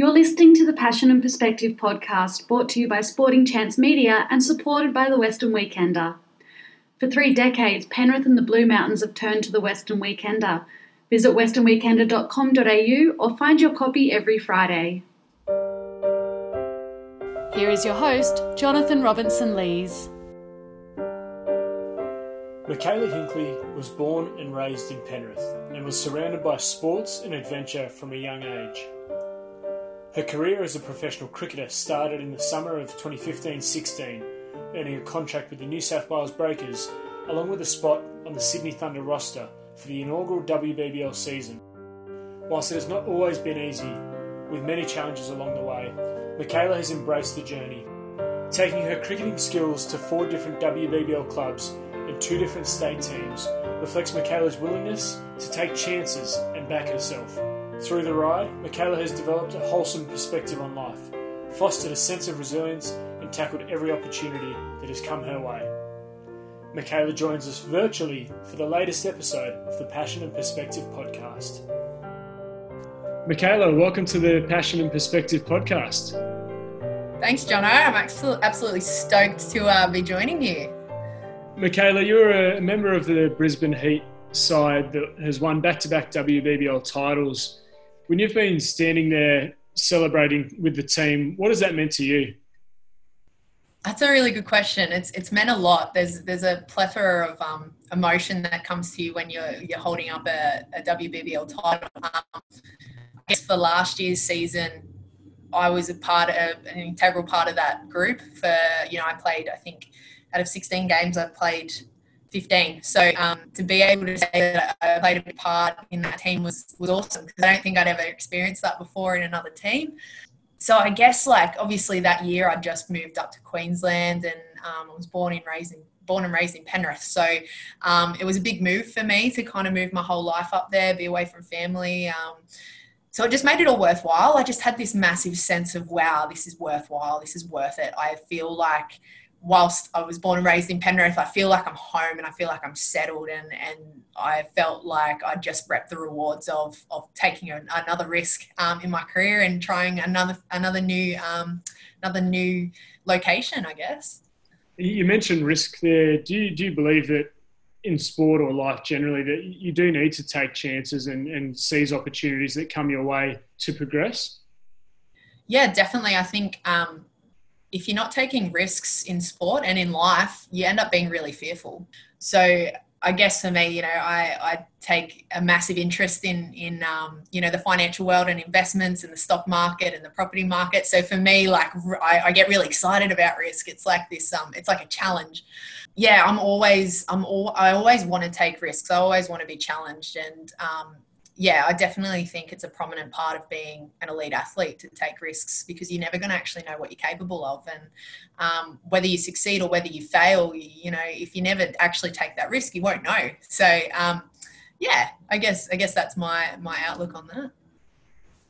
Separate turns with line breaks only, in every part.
You're listening to the Passion and Perspective podcast brought to you by Sporting Chance Media and supported by the Western Weekender. For three decades, Penrith and the Blue Mountains have turned to the Western Weekender. Visit westernweekender.com.au or find your copy every Friday. Here is your host, Jonathan Robinson Lees.
Mikayla Hinkley was born and raised in Penrith and was surrounded by sports and adventure from a young age. Her career as a professional cricketer started in the summer of 2015 16, earning a contract with the New South Wales Breakers, along with a spot on the Sydney Thunder roster for the inaugural WBBL season. Whilst it has not always been easy, with many challenges along the way, Mikayla has embraced the journey, taking her cricketing skills to four different WBBL clubs and two different state teams reflects Mikayla's willingness to take chances and back herself. Through the ride, Mikayla has developed a wholesome perspective on life, fostered a sense of resilience, and tackled every opportunity that has come her way. Mikayla joins us virtually for the latest episode of the Passion and Perspective podcast. Mikayla, welcome to the Passion and Perspective podcast.
Thanks, Jono. I'm absolutely stoked to uh, be joining you.
Mikayla, you're a member of the Brisbane Heat side that has won back to back WBBL titles when you've been standing there celebrating with the team, what has that meant to you?
That's a really good question. It's it's meant a lot. There's there's a plethora of um, emotion that comes to you when you're you're holding up a, a WBBL title. Um, I guess for last year's season, I was a part of an integral part of that group. For you know, I played. I think out of 16 games, I played 15. So um, to be able to say that I played a part in that team was was awesome because I don't think I'd ever experienced that before in another team. So I guess like obviously that year I just moved up to Queensland and um, I was born and raised in born and raised in Penrith. So um, it was a big move for me to kind of move my whole life up there, be away from family. Um, so it just made it all worthwhile. I just had this massive sense of wow, this is worthwhile. This is worth it. I feel like whilst I was born and raised in Penrith, I feel like I'm home and I feel like I'm settled and, and I felt like I just reaped the rewards of, of taking a, another risk um, in my career and trying another another new um, another new location, I guess.
You mentioned risk there. Do you, do you believe that in sport or life generally that you do need to take chances and, and seize opportunities that come your way to progress?
Yeah, definitely. I think um, if you're not taking risks in sport and in life, you end up being really fearful. So I guess for me, you know, I, I take a massive interest in in um, you know the financial world and investments and the stock market and the property market. So for me, like I, I get really excited about risk. It's like this, um, it's like a challenge. Yeah, I'm always, I'm all, I always want to take risks. I always want to be challenged, and um, yeah, I definitely think it's a prominent part of being an elite athlete to take risks because you're never going to actually know what you're capable of. And um, whether you succeed or whether you fail, you, know, if you never actually take that risk, you won't know. So, um, yeah, I guess I guess that's my my outlook on that.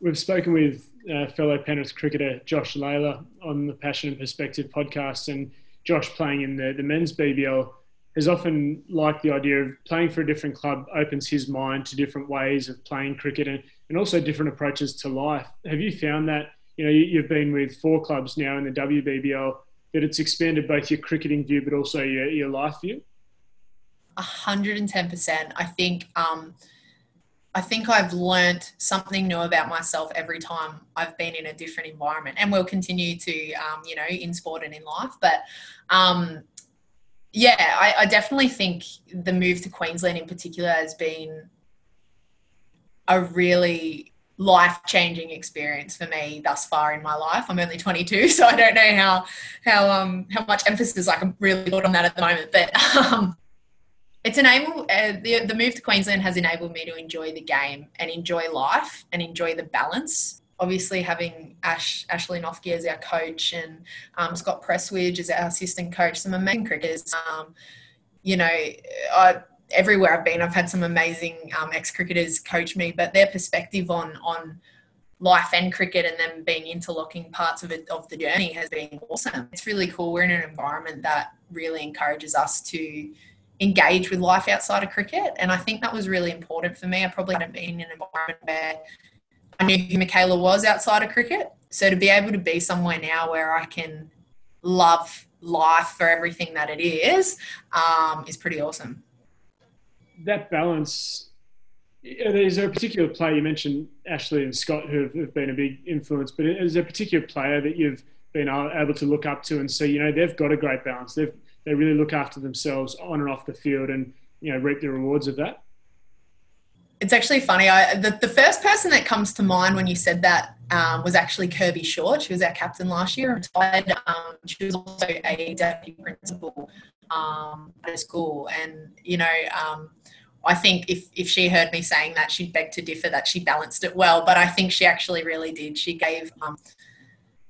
We've spoken with uh, fellow Penrith cricketer Josh Lalor on the Passion and Perspective podcast, and Josh playing in the, the men's BBL has often liked the idea of playing for a different club opens his mind to different ways of playing cricket and, and also different approaches to life. Have you found that, you know, you've been with four clubs now in the WBBL, that it's expanded both your cricketing view but also your, your life view?
110%. I think, um, I think I've learnt something new about myself every time I've been in a different environment, and will continue to, um, you know, in sport and in life. But um, yeah, I, I definitely think the move to Queensland in particular has been a really life changing experience for me thus far in my life. I'm only 22, so I don't know how how um how much emphasis I can really put on that at the moment. But um, it's enabled uh, the the move to Queensland has enabled me to enjoy the game and enjoy life and enjoy the balance obviously having Ash Ashley Noffke as our coach and um, Scott Prestwidge as our assistant coach, some amazing cricketers. Um, you know, I, everywhere I've been, I've had some amazing um, ex cricketers coach me, but their perspective on on life and cricket and them being interlocking parts of it of the journey has been awesome. It's really cool. We're in an environment that really encourages us to engage with life outside of cricket, and I think that was really important for me. I probably hadn't been in an environment where knew who Mikayla was outside of cricket. So to be able to be somewhere now where I can love life for everything that it is um, is pretty awesome.
That balance. Is there a particular player you mentioned Ashley and Scott who have, have been a big influence, but is there a particular player that you've been able to look up to and see? You know, they've got a great balance. They've they really look after themselves on and off the field, and you know reap the rewards of that.
It's actually funny. I, the, the first person that comes to mind when you said that um, was actually Kirby Short. She was our captain last year, retired. Um, she was also a deputy principal um, at a school. And, you know, um, I think if, if she heard me saying that, she'd beg to differ that she balanced it well. But I think she actually really did. She gave, um,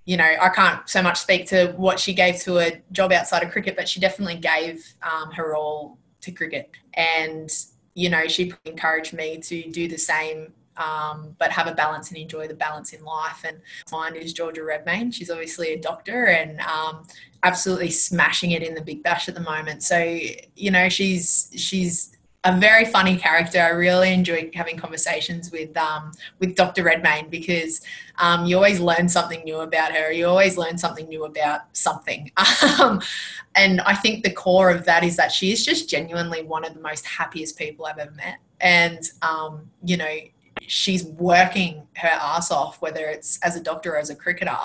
you know, I can't so much speak to what she gave to a job outside of cricket, but she definitely gave um, her all to cricket. And you know, she encouraged me to do the same, um, but have a balance and enjoy the balance in life. And mine is Georgia Redmayne. She's obviously a doctor and um, absolutely smashing it in the Big Bash at the moment. So, you know, she's she's a very funny character. I really enjoy having conversations with um, with Dr. Redmayne because um, you always learn something new about her. You always learn something new about something. Um, and I think the core of that is that she is just genuinely one of the most happiest people I've ever met. And um, you know, she's working her ass off, whether it's as a doctor or as a cricketer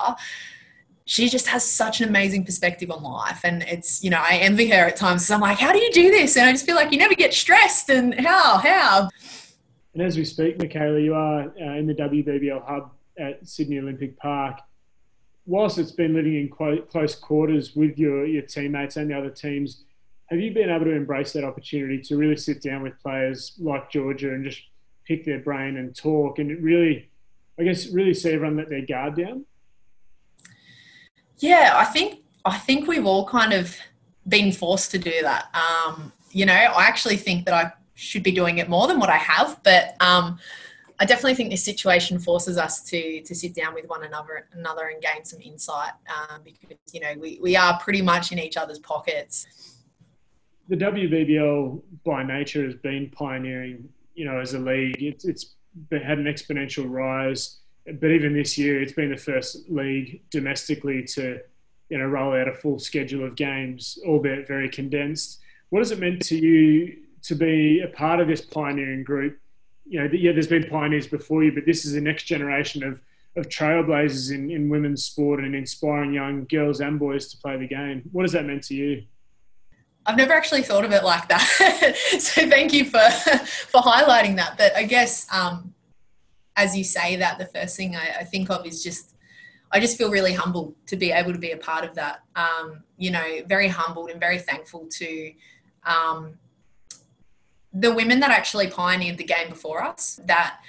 she just has such an amazing perspective on life. And it's, you know, I envy her at times. I'm like, how do you do this? And I just feel like you never get stressed. And how, how?
And as we speak, Mikayla, you are uh, in the WBBL hub at Sydney Olympic Park. Whilst it's been living in close quarters with your, your teammates and the other teams, have you been able to embrace that opportunity to really sit down with players like Georgia and just pick their brain and talk and really, I guess, really see everyone let their guard down?
Yeah, I think I think we've all kind of been forced to do that. Um, you know, I actually think that I should be doing it more than what I have, but um, I definitely think this situation forces us to to sit down with one another another and gain some insight um, because you know we, we are pretty much in each other's pockets.
The WBBL by nature has been pioneering, you know, as a league. It's it's had an exponential rise but even this year, it's been the first league domestically to, you know, roll out a full schedule of games, albeit very condensed. What has it meant to you to be a part of this pioneering group? You know, yeah, there's been pioneers before you, but this is the next generation of of trailblazers in, in women's sport and inspiring young girls and boys to play the game. What has that meant to you?
I've never actually thought of it like that. so thank you for for highlighting that. But I guess um, as you say that, the first thing I, I, think of is just, I just feel really humbled to be able to be a part of that. Um, you know, very humbled and very thankful to um, the women that actually pioneered the game before us that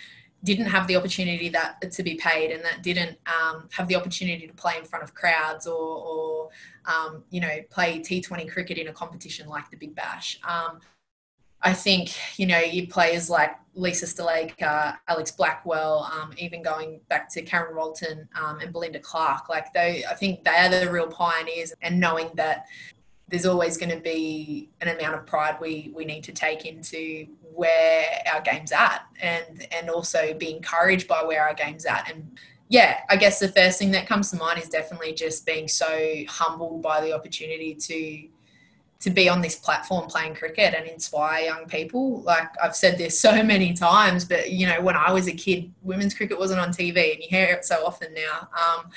didn't have the opportunity that to be paid and that didn't um, have the opportunity to play in front of crowds or, or um, you know play T20 cricket in a competition like the Big Bash. Um, I think you know you players like Lisa Sthalekar, Alex Blackwell, um, even going back to Karen Rolton um, and Belinda Clark. Like they, I think they are the real pioneers, and knowing that there's always going to be an amount of pride we we need to take into where our game's at, and and also be encouraged by where our game's at, and yeah, I guess the first thing that comes to mind is definitely just being so humbled by the opportunity to to be on this platform playing cricket and inspire young people. Like I've said this so many times, but you know, when I was a kid, women's cricket wasn't on TV, and you hear it so often now. Um,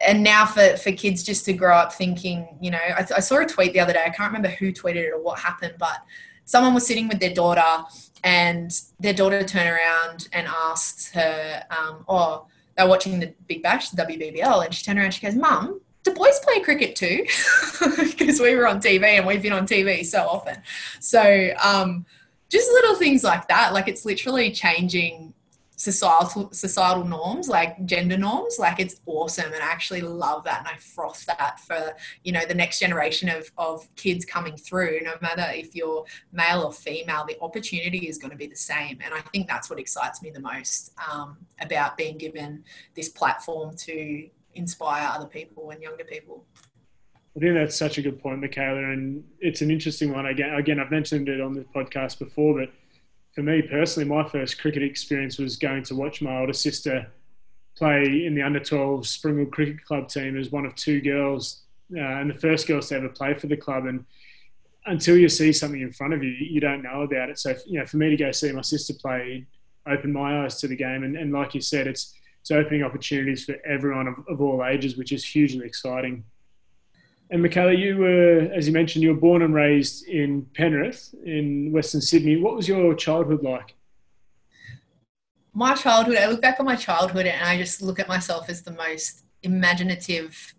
and now for, for kids just to grow up thinking, you know, I, I saw a tweet the other day. I can't remember who tweeted it or what happened, but someone was sitting with their daughter, and their daughter turned around and asked her, um, "Oh, they're watching the Big Bash, the WBBL," and she turned around, and she goes, "Mum." Do boys play cricket too? Because we were on TV and we've been on TV so often. So um, just little things like that. Like it's literally changing societal societal norms, like gender norms. Like it's awesome, and I actually love that, and I froth that for you know the next generation of of kids coming through. No matter if you're male or female, the opportunity is going to be the same, and I think that's what excites me the most um, about being given this platform to inspire other people and younger people.
I think that's such a good point, Mikayla, and it's an interesting one. Again, again, I've mentioned it on the podcast before, but for me personally, my first cricket experience was going to watch my older sister play in the under 12 Springwood Cricket Club team as one of two girls uh, and the first girls to ever play for the club. And until you see something in front of you, you don't know about it. So, you know, for me to go see my sister play opened my eyes to the game. And, and like you said, it's, it's opening opportunities for everyone of, of all ages, which is hugely exciting. And Mikayla, you were, as you mentioned, you were born and raised in Penrith in Western Sydney. What was your childhood like?
My childhood, I look back on my childhood and I just look at myself as the most imaginative,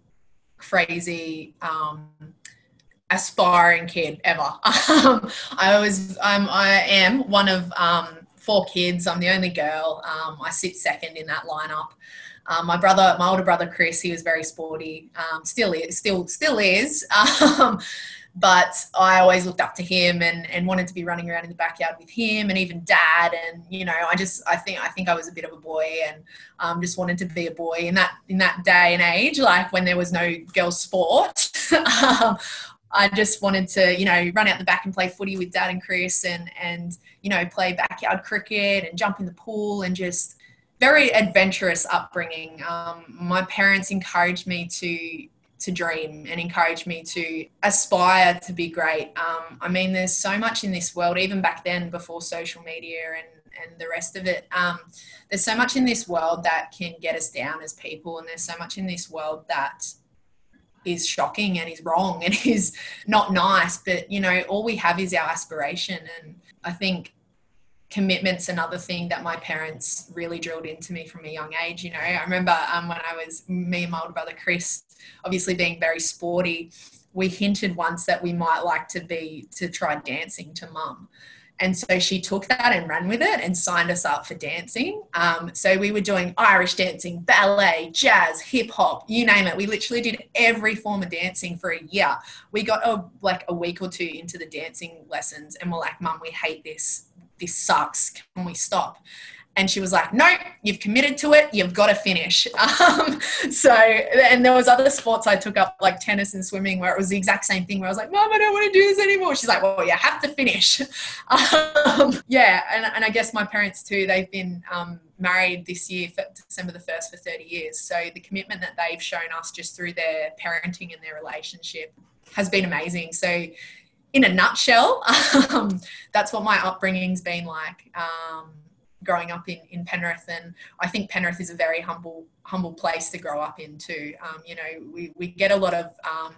crazy, um, aspiring kid ever. Um, I was, um, I am one of um, four kids. I'm the only girl. Um, I sit second in that lineup. Um, my brother, my older brother Chris, he was very sporty. Um, still is, still still is. Um, but I always looked up to him and, and wanted to be running around in the backyard with him and even dad. And you know, I just I think I think I was a bit of a boy and um, just wanted to be a boy in that in that day and age, like when there was no girls sport. I just wanted to, you know, run out the back and play footy with Dad and Chris, and and you know, play backyard cricket and jump in the pool and just very adventurous upbringing. Um, my parents encouraged me to to dream and encouraged me to aspire to be great. Um, I mean, there's so much in this world, even back then before social media and and the rest of it. Um, there's so much in this world that can get us down as people, and there's so much in this world that is shocking and is wrong and is not nice. But you know, all we have is our aspiration, and I think commitment's another thing that my parents really drilled into me from a young age. You know, I remember um, when I was me and my older brother Chris, obviously being very sporty, we hinted once that we might like to be to try dancing to mum. And so she took that and ran with it and signed us up for dancing. Um, so we were doing Irish dancing, ballet, jazz, hip hop, you name it. We literally did every form of dancing for a year. We got a, like a week or two into the dancing lessons and we're like, Mum, we hate this this sucks. Can we stop? And she was like, no, you've committed to it. You've got to finish. Um, so, and there was other sports I took up like tennis and swimming where it was the exact same thing where I was like, mom, I don't want to do this anymore. She's like, well, you have to finish. Um, yeah. And, and I guess my parents too, they've been um, married this year, for December the 1st for 30 years. So the commitment that they've shown us just through their parenting and their relationship has been amazing. So in a nutshell, um, that's what my upbringing's been like. Um, growing up in, in Penrith, and I think Penrith is a very humble humble place to grow up in too. Um, you know, we, we get a lot of um,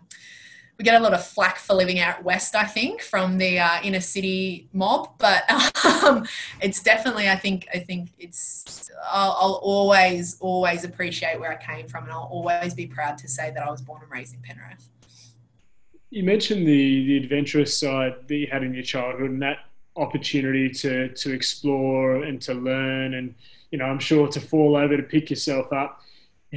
we get a lot of flack for living out west, I think, from the uh, inner city mob. But um, it's definitely, I think, I think it's. I'll, I'll, always, always appreciate where I came from, and I'll always be proud to say that I was born and raised in Penrith.
You mentioned the the adventurous side that you had in your childhood, and that opportunity to to explore and to learn, and you know, I'm sure to fall over to pick yourself up.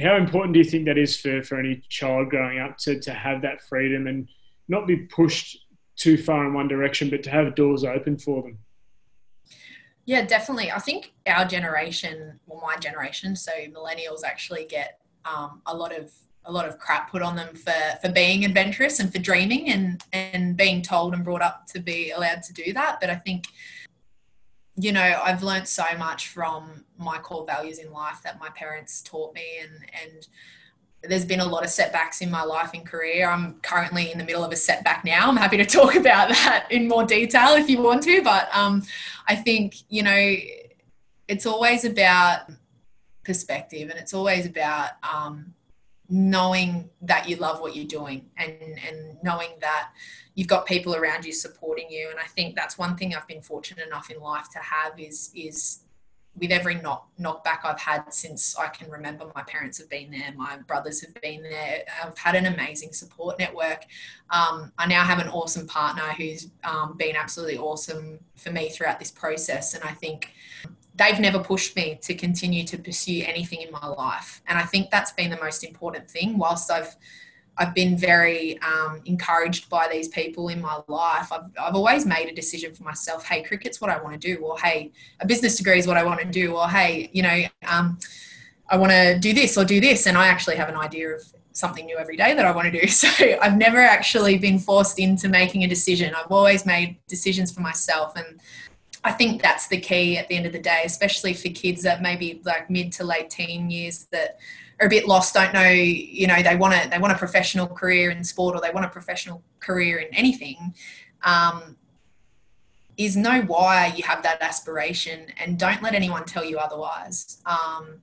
How important do you think that is for, for any child growing up to, to have that freedom and not be pushed too far in one direction, but to have doors open for them?
Yeah, definitely. I think our generation, well, my generation, so millennials actually get um, a lot of a lot of crap put on them for for being adventurous and for dreaming and and being told and brought up to be allowed to do that but i think you know i've learned so much from my core values in life that my parents taught me and and there's been a lot of setbacks in my life and career. I'm currently in the middle of a setback now. I'm happy to talk about that in more detail if you want to, but um, I think you know it's always about perspective and it's always about um, knowing that you love what you're doing and and knowing that you've got people around you supporting you. And i think that's one thing i've been fortunate enough in life to have is is with every knock knockback i've had since i can remember my parents have been there my brothers have been there i've had an amazing support network. Um, i now have an awesome partner who's um, been absolutely awesome for me throughout this process. And i think they've never pushed me to continue to pursue anything in my life. And I think that's been the most important thing. Whilst I've I've been very um, encouraged by these people in my life. I've, I've always made a decision for myself. Hey, cricket's what I want to do, or hey, a business degree is what I want to do, or hey, you know, um, I want to do this or do this. And I actually have an idea of something new every day that I want to do. So I've never actually been forced into making a decision. I've always made decisions for myself, and I think that's the key at the end of the day, especially for kids that maybe like mid to late teen years that are a bit lost, don't know, you know, they want to they want a professional career in sport or they want a professional career in anything. Um, is know why you have that aspiration and don't let anyone tell you otherwise. Um,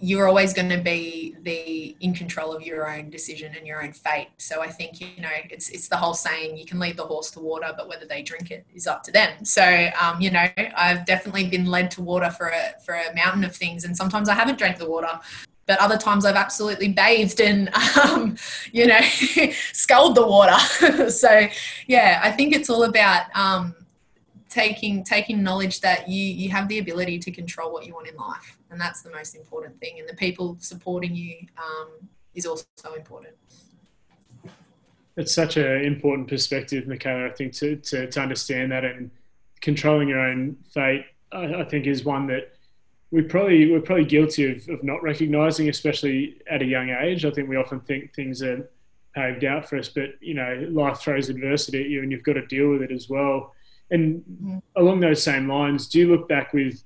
you're always going to be the in control of your own decision and your own fate. So I think you know it's it's the whole saying you can lead the horse to water, but whether they drink it is up to them. So um, you know I've definitely been led to water for a for a mountain of things, and sometimes I haven't drank the water. But other times I've absolutely bathed and, um, you know, sculled the water. so, yeah, I think it's all about um, taking taking knowledge that you you have the ability to control what you want in life. And that's the most important thing. And the people supporting you um, is also important.
It's such an important perspective mikayla i think to, to, to understand that. And controlling your own fate I, I, think is one that we probably we're probably guilty of, of not recognizing especially at a young age. I think we often think things are paved out for us but you know life throws adversity at you and you've got to deal with it as well and mm-hmm. along those same lines, do you look back with,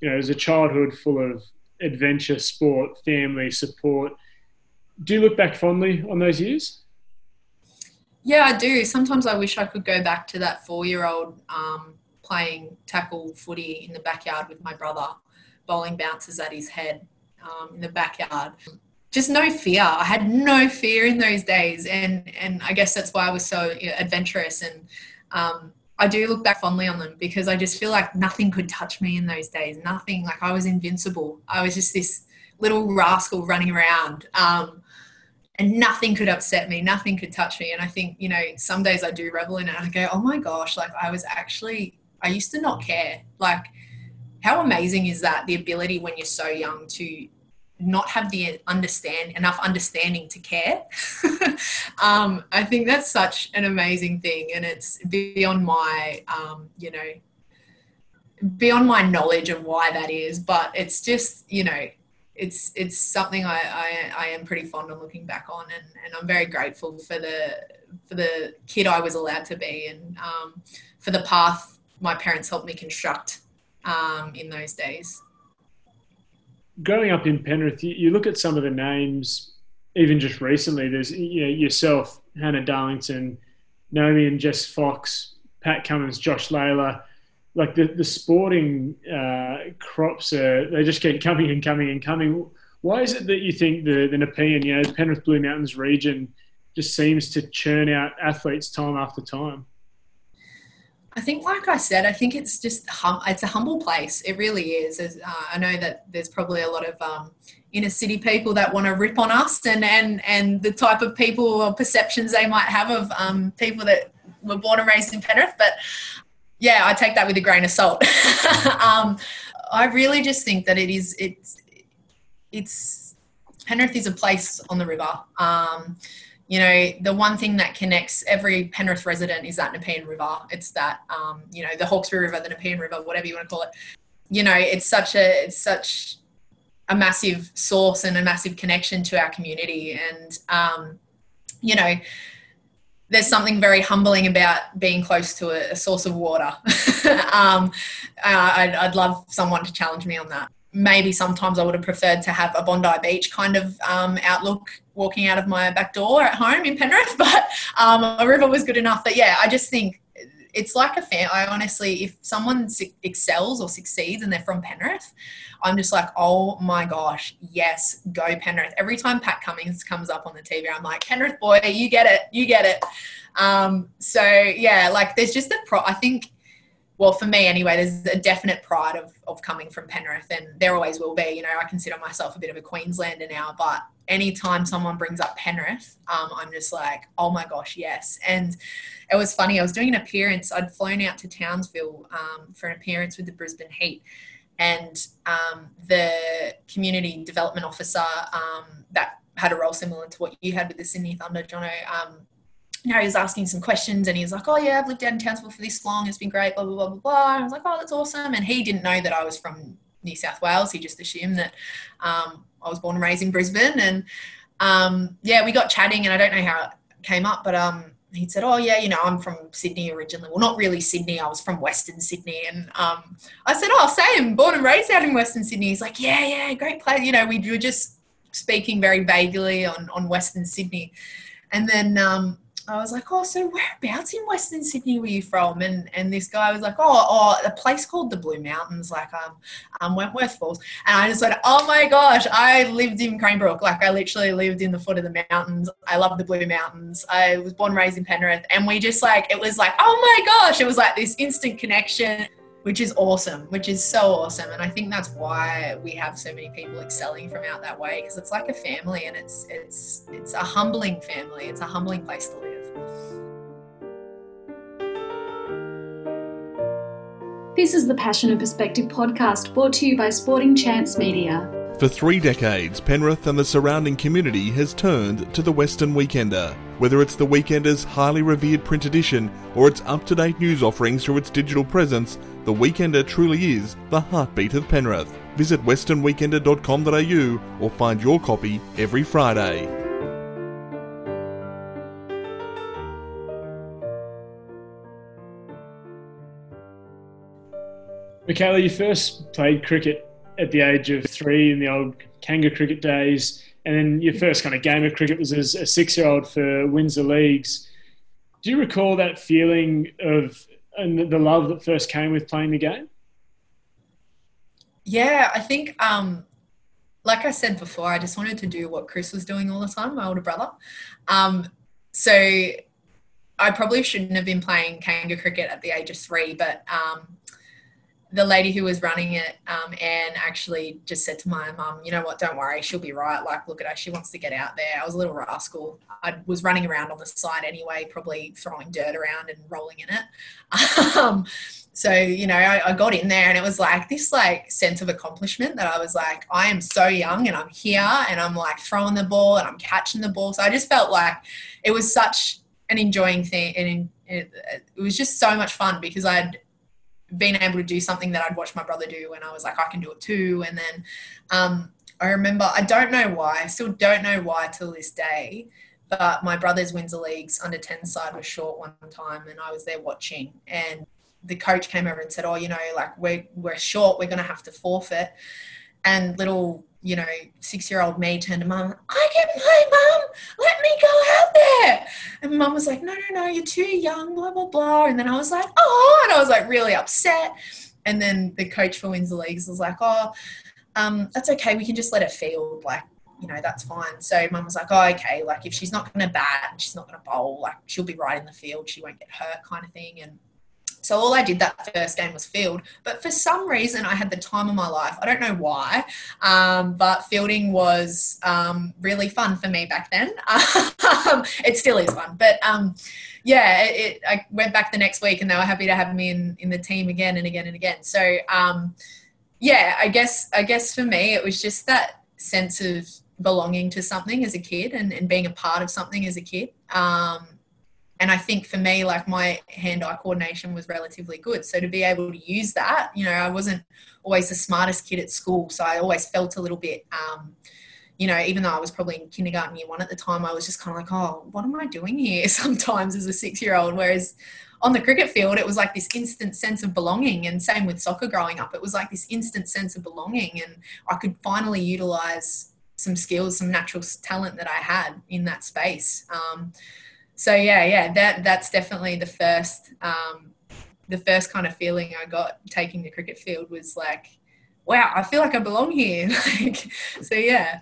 you know, as a childhood full of adventure, sport, family, support, do you look back fondly on those years?
Yeah, I do. Sometimes I wish I could go back to that four year old um, playing tackle footy in the backyard with my brother, bowling bounces at his head um, in the backyard. Just no fear. I had no fear in those days, and and I guess that's why I was so adventurous and um, I do look back fondly on them because I just feel like nothing could touch me in those days. Nothing, like I was invincible. I was just this little rascal running around. Um, and nothing could upset me, nothing could touch me. And I think, you know, some days I do revel in it. I go, oh my gosh, like I was actually, I used to not care. Like, how amazing is that? The ability when you're so young to not have the understand enough understanding to care. um, I think that's such an amazing thing, and it's beyond my, um, you know, beyond my knowledge of why that is. But it's just, you know, it's it's something I, I, I am pretty fond of looking back on, and, and I'm very grateful for the for the kid I was allowed to be, and um, for the path my parents helped me construct um, in those days
growing up in Penrith, you, you, look at some of the names, even just recently. There's you know, yourself, Hannah Darlington, Naomi and Jess Fox, Pat Cummins, Josh Lalor. Like the the sporting uh, crops are they just keep coming and coming and coming. Why is it that you think the the Nepean, you know, the Penrith Blue Mountains region, just seems to churn out athletes time after time?
I think, like I said, I think it's just hum- it's a humble place. It really is. Uh, I know that there's probably a lot of um, inner city people that want to rip on us, and and and the type of people or perceptions they might have of um, people that were born and raised in Penrith. But yeah, I take that with a grain of salt. um, I really just think that it is it's it's Penrith is a place on the river. Um, you know, the one thing that connects every Penrith resident is that Nepean River. It's that, um, you know, the Hawkesbury River, the Nepean River, whatever you want to call it. You know, it's such a, it's such a massive source and a massive connection to our community. And, um, you know, there's something very humbling about being close to a, a source of water. um, uh, I'd, I'd love someone to challenge me on that maybe sometimes I would have preferred to have a Bondi Beach kind of um, outlook walking out of my back door at home in Penrith, but um, a river was good enough. But yeah, I just think it's like a fan. I honestly, if someone excels or succeeds and they're from Penrith, I'm just like, oh my gosh, yes, go Penrith. Every time Pat Cummins comes up on the TV, I'm like, Penrith boy, you get it, you get it. Um, so yeah, like there's just the pro. I think well, for me anyway, there's a definite pride of, of coming from Penrith, and there always will be. You know, I consider myself a bit of a Queenslander now, but anytime someone brings up Penrith, um, I'm just like, oh my gosh, yes. And it was funny, I was doing an appearance, I'd flown out to Townsville um, for an appearance with the Brisbane Heat. And um, the community development officer um, that had a role similar to what you had with the Sydney Thunder, Jono, um, you know, he was asking some questions and he was like, Oh, yeah, I've lived out in Townsville for this long. It's been great, blah, blah, blah, blah, blah. I was like, Oh, that's awesome. And he didn't know that I was from New South Wales. He just assumed that um, I was born and raised in Brisbane. And um, yeah, we got chatting and I don't know how it came up, but um, he said, "Oh yeah, you know, I'm from Sydney originally. Well, not really Sydney. I was from Western Sydney." And um, I said, "Oh, same. Born and raised out in Western Sydney." He's like, "Yeah, yeah, great place." You know, we were just speaking very vaguely on on Western Sydney, and then um, I was like, oh, so whereabouts in Western Sydney were you from? And and this guy was like, oh, oh, a place called the Blue Mountains, like um, um Wentworth Falls. And I just went, oh my gosh, I lived in Cranebrook. Like I literally lived in the foot of the mountains. I love the Blue Mountains. I was born raised in Penrith. And we just like, it was like, oh my gosh, it was like this instant connection which is awesome, which is so awesome. And I think that's why we have so many people excelling from out that way because it's like a family and it's it's it's a humbling family. It's a humbling place to live.
This is the Passion and Perspective podcast brought to you by Sporting Chance Media.
For three decades, Penrith and the surrounding community has turned to the Western Weekender. Whether it's the Weekender's highly revered print edition or its up to date news offerings through its digital presence, the Weekender truly is the heartbeat of Penrith. Visit westernweekender.com.au or find your copy every Friday.
Mikayla, you first played cricket at the age of three in the old Kanga cricket days, and then your first kind of game of cricket was as a six year old for Windsor Leagues. Do you recall that feeling of and the love that first came with playing the game?
Yeah, I think, um, like I said before, I just wanted to do what Chris was doing all the time, my older brother. Um, so I probably shouldn't have been playing Kanga cricket at the age of three, but um, the lady who was running it, um, actually just said to my mum, you know what, don't worry, she'll be right. Like, look at her, she wants to get out there. I was a little rascal. I was running around on the side anyway, probably throwing dirt around and rolling in it. um, so, you know, I, I, got in there and it was like this like sense of accomplishment that I was like, I am so young and I'm here and I'm like throwing the ball and I'm catching the ball. So I just felt like it was such an enjoying thing and it, it was just so much fun because I'd being able to do something that I'd watched my brother do and I was like, I can do it too. And then um, I remember, I don't know why, I still don't know why till this day, but my brother's Windsor Leagues under 10 side was short one time and I was there watching and the coach came over and said, oh, you know, like we're, we're short, we're going to have to forfeit. And little you know, six year old me turned to mum, I can play, mum, let me go out there. And mum was like, no, no, no, you're too young, blah, blah, blah. And then I was like, oh, and I was like really upset. And then the coach for Windsor Leagues was like, oh, um, that's okay. We can just let her field. Like, you know, that's fine. So mum was like, oh, okay. Like, if she's not going to bat and she's not going to bowl, like, she'll be right in the field. She won't get hurt, kind of thing. And so all I did that first game was field. But for some reason, I had the time of my life. I don't know why, um, but fielding was um, really fun for me back then. Um, it still is fun, but um, yeah, it, it, I went back the next week, and they were happy to have me in in the team again and again and again. So um, yeah, I guess I guess for me, it was just that sense of belonging to something as a kid and, and being a part of something as a kid. Um, and I think for me, like my hand-eye coordination was relatively good. So to be able to use that, you know, I wasn't always the smartest kid at school, so I always felt a little bit, um, you know, even though I was probably in kindergarten year one at the time, I was just kind of like, oh, what am I doing here? Sometimes as a six-year-old, whereas on the cricket field, it was like this instant sense of belonging. And same with soccer growing up, it was like this instant sense of belonging, and I could finally utilize some skills, some natural talent that I had in that space. Um, so yeah, yeah, that that's definitely the first um, the first kind of feeling I got taking the cricket field was like, wow, I feel like I belong here. like, so yeah.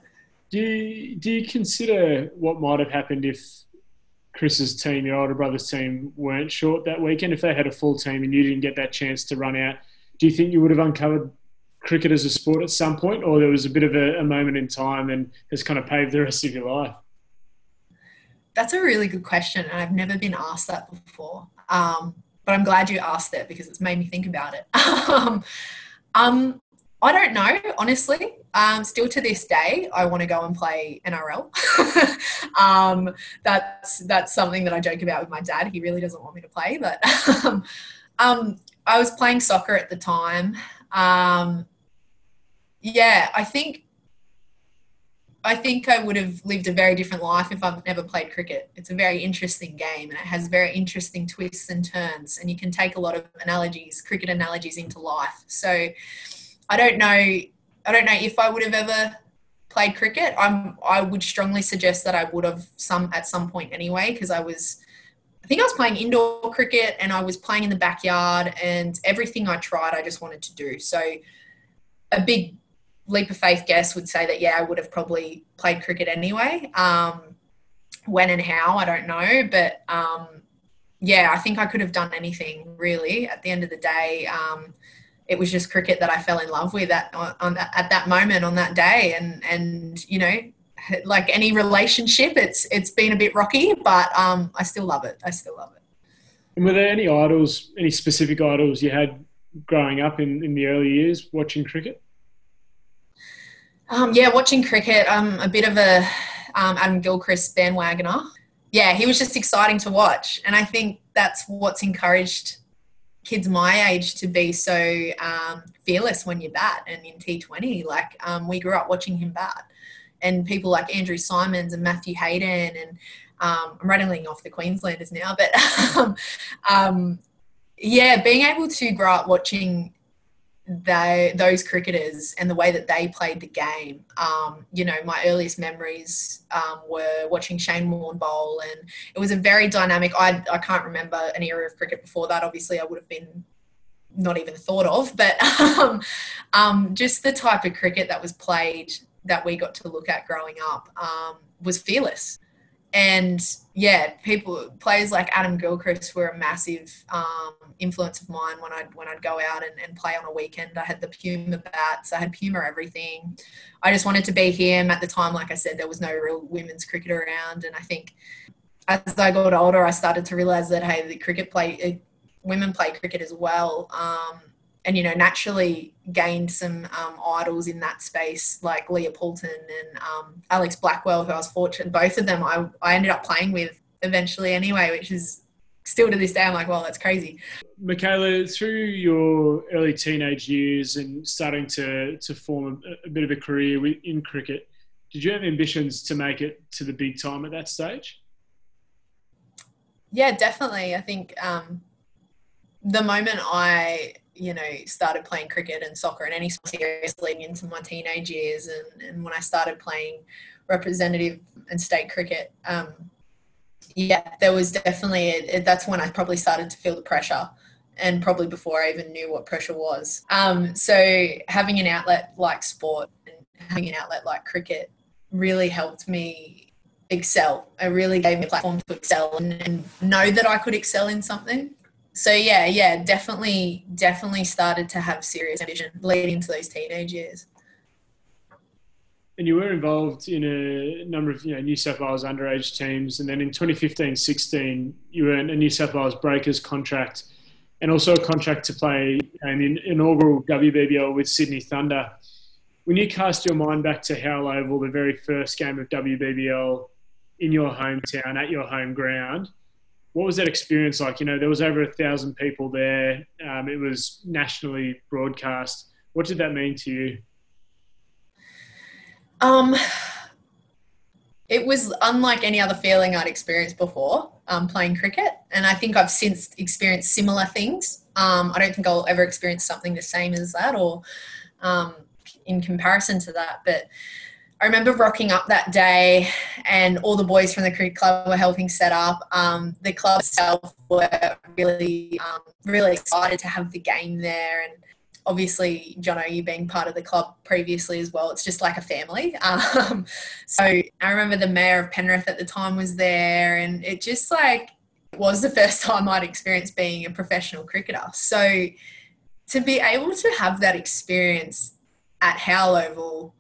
Do you, do you consider what might have happened if Chris's team, your older brother's team, weren't short that weekend? If they had a full team and you didn't get that chance to run out, do you think you would have uncovered cricket as a sport at some point, or there was a bit of a, a moment in time and has kind of paved the rest of your life?
That's a really good question, and I've never been asked that before. Um, but I'm glad you asked it because it's made me think about it. um, um, I don't know, honestly. Um, still to this day, I want to go and play NRL. um, that's that's something that I joke about with my dad. He really doesn't want me to play, but um, um, I was playing soccer at the time. Um, yeah, I think I think I would have lived a very different life if I've never played cricket. It's a very interesting game and it has very interesting twists and turns, and you can take a lot of analogies, cricket analogies, into life. So I don't know. I don't know if I would have ever played cricket. I'm. I would strongly suggest that I would have some at some point anyway, because I was. I think I was playing indoor cricket and I was playing in the backyard, and everything I tried, I just wanted to do. So a big leap of faith guess would say that yeah, I would have probably played cricket anyway. Um, when and how, I don't know, but um, yeah, I think I could have done anything really. At the end of the day, um, it was just cricket that I fell in love with at on that, at that moment on that day, and and you know, like any relationship, it's it's been a bit rocky, but um, I still love it. I still love it.
And were there any idols, any specific idols you had growing up in, in the early years watching cricket?
Um, yeah, watching cricket, I'm a bit of a um, Adam Gilchrist bandwagoner. Yeah, he was just exciting to watch, and I think that's what's encouraged kids my age to be so um, fearless when you bat and in T20. Like um, we grew up watching him bat, and people like Andrew Symonds and Matthew Hayden, and um, I'm rattling off the Queenslanders now, but um, um, yeah, being able to grow up watching they those cricketers and the way that they played the game. Um, you know, my earliest memories um, were watching Shane Warne bowl, and it was a very dynamic. I I can't remember an era of cricket before that. Obviously, I would have been not even thought of, but um, um, just the type of cricket that was played that we got to look at growing up um, was fearless and yeah, people players like Adam Gilchrist were a massive um, influence of mine when I'd when I'd go out and, and, play on a weekend. I had the Puma bats, I had Puma everything. I just wanted to be him at the time. Like I said, there was no real women's cricket around, and I think as I got older, I started to realize that hey, the cricket play uh, women play cricket as well. Um, and you know naturally gained some um, idols in that space like Leah Poulton and um, Alex Blackwell who I was fortunate both of them I, I ended up playing with eventually anyway which is still to this day I'm like well that's crazy.
Mikayla through your early teenage years and starting to to form a, a bit of a career in cricket did you have ambitions to make it to the big time at that stage?
Yeah definitely. I think um, the moment I you know, started playing cricket and soccer and any serious leading into my teenage years. And, and when I started playing representative and state cricket, um, yeah, there was definitely, a, that's when I probably started to feel the pressure and probably before I even knew what pressure was. Um, so having an outlet like sport and having an outlet like cricket really helped me excel. It really gave me a platform to excel and, and know that I could excel in something so yeah, yeah, definitely, definitely started to have serious ambition leading into those teenage years.
And you were involved in a number of you know New South Wales underage teams, and then in 2015-16, you earned a New South Wales Breakers contract, and also a contract to play an inaugural WBBL with Sydney Thunder. When you cast your mind back to Howell Oval, the very first game of WBBL in your hometown at your home ground, what was that experience like? You know, there was over a thousand people there. Um, it was nationally broadcast. What did that mean to you?
Um, it was unlike any other feeling I'd experienced before um, playing cricket, and I think I've since experienced similar things. Um, I don't think I'll ever experience something the same as that, or um, in comparison to that. But I remember rocking up that day, and all the boys from the cricket club were helping set up. Um, the club itself were really, um, really excited to have the game there, and obviously, Jono, you being part of the club previously as well, it's just like a family. Um, so I remember the mayor of Penrith at the time was there, and it just like was the first time I'd experienced being a professional cricketer. So to be able to have that experience at Howell Oval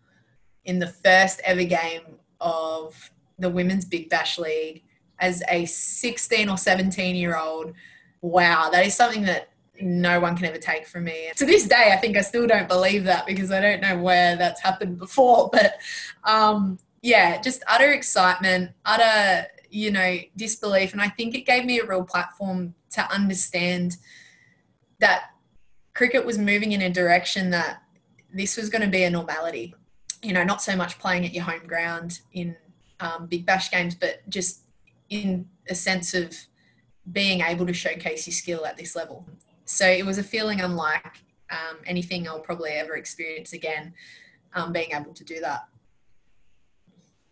in the first ever game of the Women's Big Bash League as a 16 or 17 year old. Wow, that is something that no one can ever take from me. To this day, I think I still don't believe that because I don't know where that's happened before. But um, yeah, just utter excitement, utter, you know, disbelief. And I think it gave me a real platform to understand that cricket was moving in a direction that this was going to be a normality you know, not so much playing at your home ground in um, big bash games, but just in a sense of being able to showcase your skill at this level. So it was a feeling unlike um, anything I'll probably ever experience again, um, being able to do that.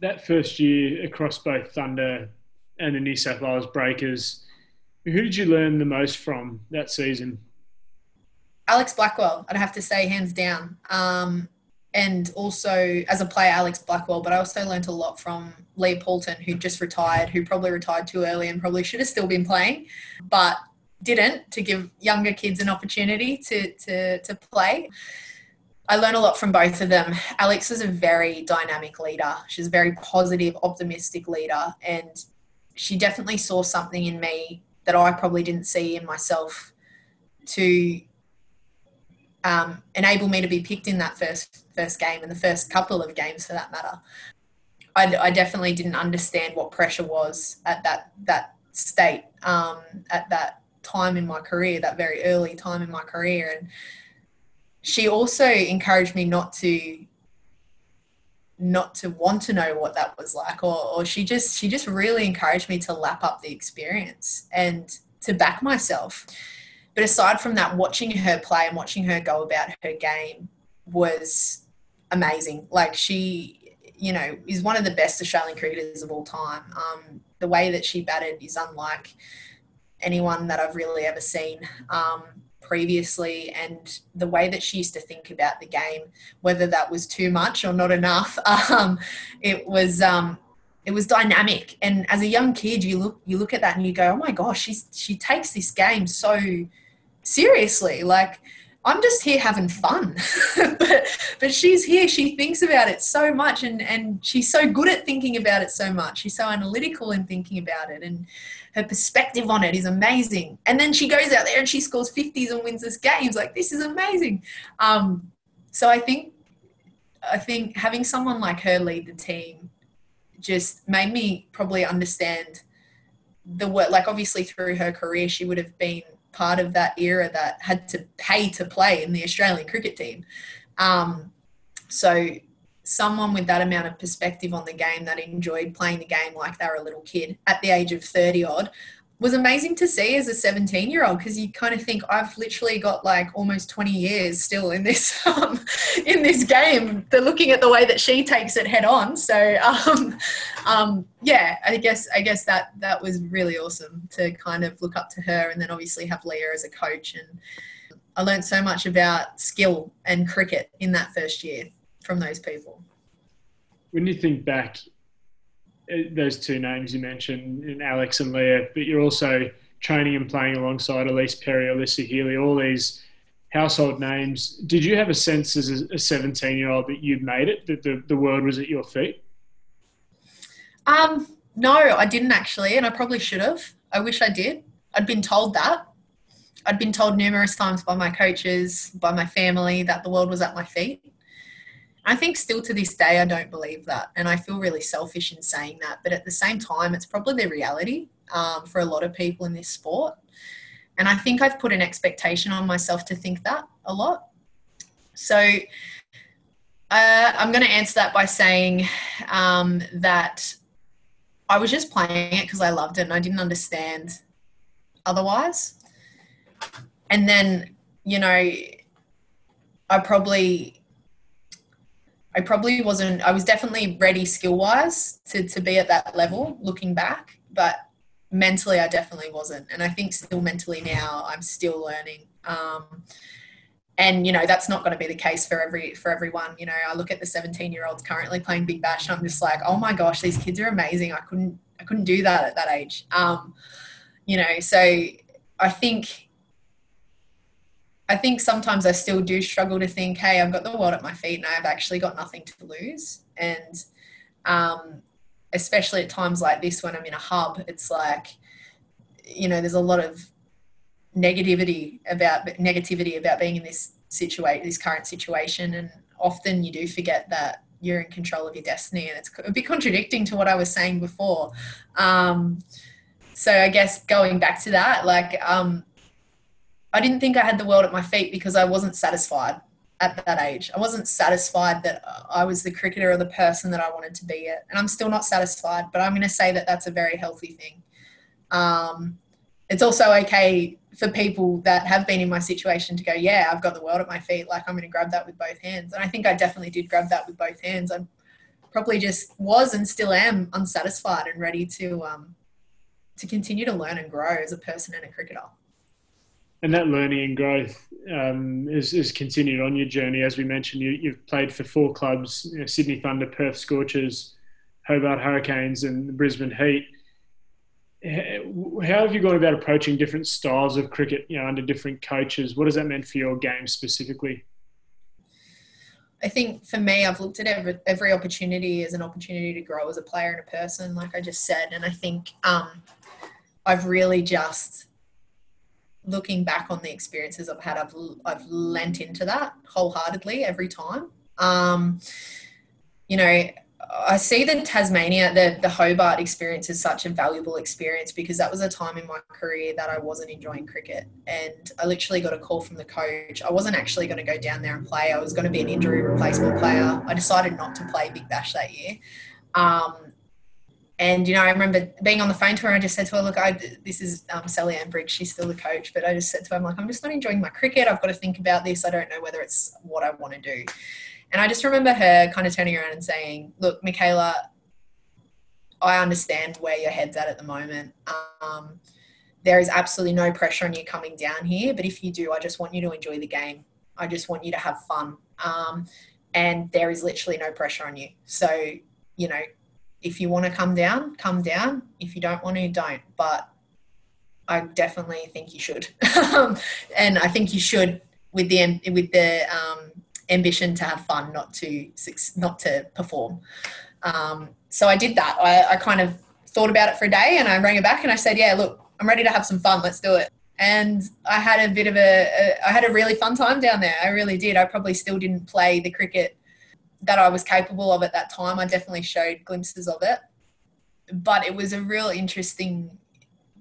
That first year across both Thunder and the New South Wales Breakers, who did you learn the most from that season?
Alex Blackwell, I'd have to say, hands down. Um, and also as a player, Alex Blackwell, but I also learned a lot from Leah Poulton, who just retired, who probably retired too early and probably should have still been playing, but didn't to give younger kids an opportunity to, to, to play. I learned a lot from both of them. Alex is a very dynamic leader. She's a very positive, optimistic leader. And she definitely saw something in me that I probably didn't see in myself to um, enable me to be picked in that first first game and the first couple of games for that matter. I, I definitely didn't understand what pressure was at that that state um, at that time in my career, that very early time in my career, and she also encouraged me not to not to want to know what that was like or, or she just she just really encouraged me to lap up the experience and to back myself but aside from that, watching her play and watching her go about her game was amazing. Like she, you know, is one of the best Australian cricketers of all time. Um, the way that she batted is unlike anyone that I've really ever seen um, previously, and the way that she used to think about the game, whether that was too much or not enough, um, it was. Um, it was dynamic, and as a young kid, you look you look at that and you go, "Oh my gosh, she's she takes this game so seriously like i'm just here having fun. But but she's here. She thinks about it so much and and she's so good at thinking about it so much. She's so analytical in thinking about it and her perspective on it is amazing. And then she goes out there and she scores 50s and wins this games like this is amazing. Um so i think i think having someone like her lead the team just made me probably understand the work like obviously through her career she would have been part of that era that had to pay to play in the Australian cricket team. Um, so someone with that amount of perspective on the game that enjoyed playing the game like they were a little kid at the age of 30 odd was amazing to see as a 17 year old because you kind of think I've literally got like almost 20 years still in this um, in this game. They're looking at the way that she takes it head on. So um, um, yeah, I guess I guess that that was really awesome to kind of look up to her and then obviously have Leah as a coach and I learned so much about skill and cricket in that first year from those people.
When you think back those two names you mentioned, Alex and Leah, but you're also training and playing alongside Ellyse Perry, Alyssa Healy, all these household names. Did you have a sense as a 17 year old that you'd made it, that the, the world was at your feet?
Um, no, I didn't actually, and I probably should have. I wish I did. I'd been told that. I'd been told numerous times by my coaches, by my family, that the world was at my feet. I think still to this day, I don't believe that. And I feel really selfish in saying that. But at the same time, it's probably the reality um, for a lot of people in this sport. And I think I've put an expectation on myself to think that a lot. So uh, I'm going to answer that by saying um, that I was just playing it because I loved it and I didn't understand otherwise. And then, you know, I probably I probably wasn't, I was definitely ready skill wise to, to be at that level looking back, but mentally I definitely wasn't. And I think still mentally now I'm still learning. Um, and you know that's not going to be the case for every for everyone you know i look at the 17 year olds currently playing big bash and i'm just like oh my gosh these kids are amazing i couldn't i couldn't do that at that age um, you know so i think I think sometimes I still do struggle to think, hey, I've got the world at my feet and I've actually got nothing to lose. And um, especially at times like this when I'm in a hub, it's like, you know, there's a lot of negativity about negativity about being in this situation, this current situation, and often you do forget that you're in control of your destiny, and it's a bit contradicting to what I was saying before. Um, so I guess going back to that, like um, I didn't think I had the world at my feet because I wasn't satisfied. at that age. I wasn't satisfied that I was the cricketer or the person that I wanted to be yet. And I'm still not satisfied, but I'm going to say that that's a very healthy thing. Um, it's also okay for people that have been in my situation to go, yeah, I've got the world at my feet. Like I'm going to grab that with both hands. And I think I definitely did grab that with both hands. I probably just was and still am unsatisfied and ready to, um, to continue to learn and grow as a person and a cricketer
and that learning and growth um, is, is, continued on your journey. As we mentioned, you, have played for four clubs: you know, Sydney Thunder, Perth Scorchers, Hobart Hurricanes, and the Brisbane Heat. How have you gone about approaching different styles of cricket, you know, under different coaches? What has that meant for your game specifically?
I think for me, I've looked at every, every opportunity as an opportunity to grow as a player and a person, like I just said. And I think um, I've really just looking back on the experiences I've had, I've, I've lent into that wholeheartedly every time. Um, you know, I see the Tasmania, the, the Hobart experience is such a valuable experience because that was a time in my career that I wasn't enjoying cricket. And I literally got a call from the coach. I wasn't actually going to go down there and play. I was going to be an injury replacement player. I decided not to play Big Bash that year. Um, and you know, I remember being on the phone to her. I just said to her, "Look, I, this is um, Salliann Briggs. She's still the coach, but I just said to her, I'm like, I'm just not enjoying my cricket. I've got to think about this. I don't know whether it's what I want to do." And I just remember her kind of turning around and saying, "Look, Mikayla, I understand where your head's at at the moment. Um, there is absolutely no pressure on you coming down here, but if you do, I just want you to enjoy the game. I just want you to have fun. Um, and there is literally no pressure on you. So, you know, if you want to come down, come down. If you don't want to, don't. But I definitely think you should, and I think you should with the with the um, ambition to have fun, not to not to perform. Um, so I did that. I, I kind of thought about it for a day, and I rang her back and I said, "Yeah, look, I'm ready to have some fun. Let's do it." And I had a bit of a, a I had a really fun time down there. I really did. I probably still didn't play the cricket that I was capable of at that time. I definitely showed glimpses of it. But it was a real interesting